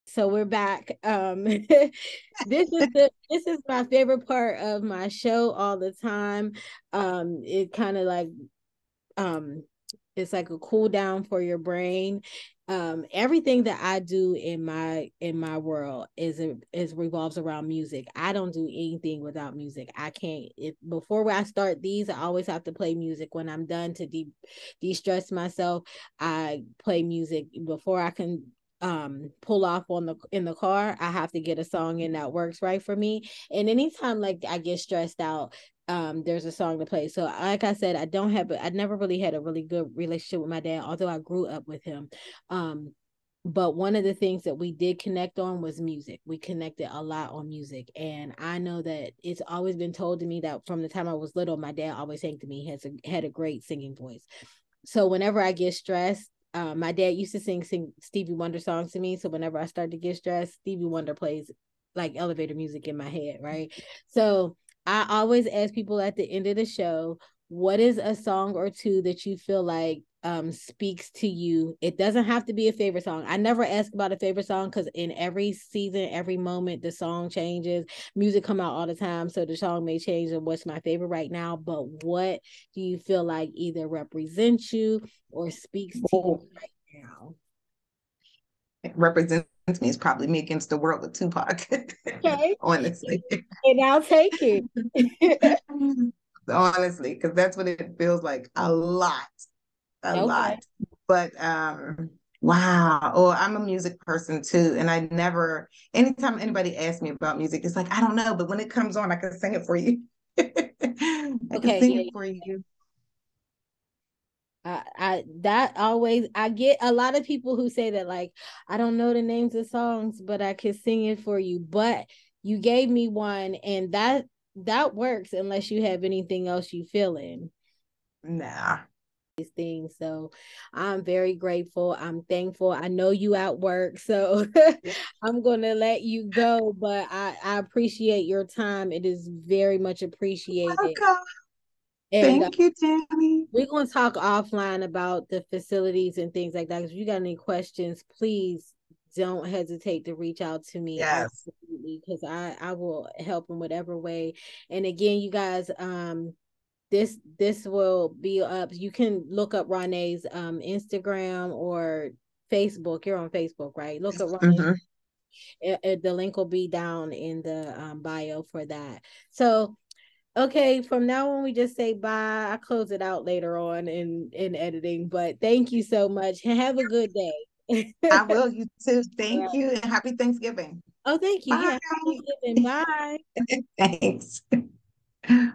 So we're back. Um, this is the this is my favorite part of my show all the time. Um, it kind of like um it's like a cool down for your brain. Um everything that i do in my in my world is is revolves around music. I don't do anything without music. I can't if before i start these i always have to play music. When i'm done to de de-stress myself i play music. Before i can um pull off on the in the car i have to get a song in that works right for me. And anytime like i get stressed out um there's a song to play. So like i said i don't have i never really had a really good relationship with my dad although i grew up with him. Um but one of the things that we did connect on was music. We connected a lot on music. And i know that it's always been told to me that from the time i was little my dad always sang to me. He has a, had a great singing voice. So whenever i get stressed uh, my dad used to sing, sing Stevie Wonder songs to me. So whenever I start to get stressed, Stevie Wonder plays like elevator music in my head, right? So I always ask people at the end of the show, what is a song or two that you feel like um speaks to you? It doesn't have to be a favorite song. I never ask about a favorite song because in every season, every moment, the song changes. Music come out all the time, so the song may change and what's my favorite right now. But what do you feel like either represents you or speaks to you right now? It represents me is probably me against the world with Tupac. Okay. Honestly. And I'll take it. Honestly, because that's what it feels like a lot. A okay. lot. But um wow. Oh, I'm a music person too. And I never anytime anybody asks me about music, it's like, I don't know, but when it comes on, I can sing it for you. I okay, can sing yeah. it for you. I, I that always I get a lot of people who say that like I don't know the names of songs, but I can sing it for you. But you gave me one, and that that works unless you have anything else you feel in. Nah. These things. So I'm very grateful. I'm thankful. I know you at work, so I'm gonna let you go, but I, I appreciate your time. It is very much appreciated. Welcome. And, Thank you, Tammy. We're going to talk offline about the facilities and things like that. If you got any questions, please don't hesitate to reach out to me. Yes. Because I, I will help in whatever way. And again, you guys, um, this this will be up. You can look up Ronay's um Instagram or Facebook. You're on Facebook, right? Look up Ronay. Mm-hmm. It, it, the link will be down in the um, bio for that. So okay from now on we just say bye. I close it out later on in in editing but thank you so much have a good day. I will you too. Thank you and happy thanksgiving. Oh thank you. Bye. yeah bye. Thanks. Okay.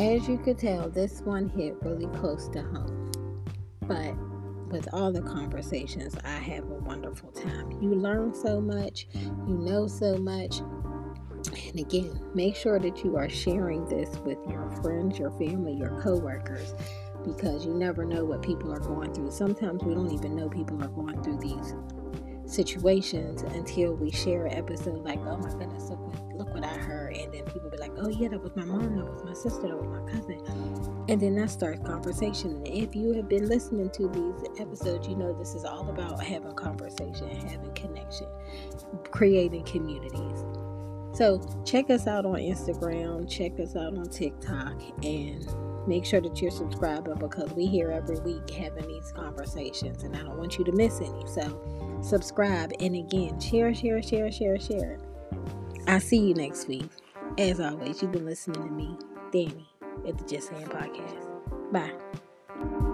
As you could tell this one hit really close to home but with all the conversations, I have a wonderful time. You learn so much, you know so much. And again, make sure that you are sharing this with your friends, your family, your coworkers, because you never know what people are going through. Sometimes we don't even know people are going through these situations until we share an episode like, oh my goodness, look what, look what I heard. And then people be like, oh yeah, that was my mom, that was my sister, that was my cousin. And then that starts conversation. And if you have been listening to these episodes, you know this is all about having conversation, having connection, creating communities. So check us out on Instagram, check us out on TikTok, and make sure that you're subscribing because we here every week having these conversations and I don't want you to miss any. So subscribe and again share, share, share, share, share. I'll see you next week. As always, you've been listening to me, Danny, at the Just Saying Podcast. Bye.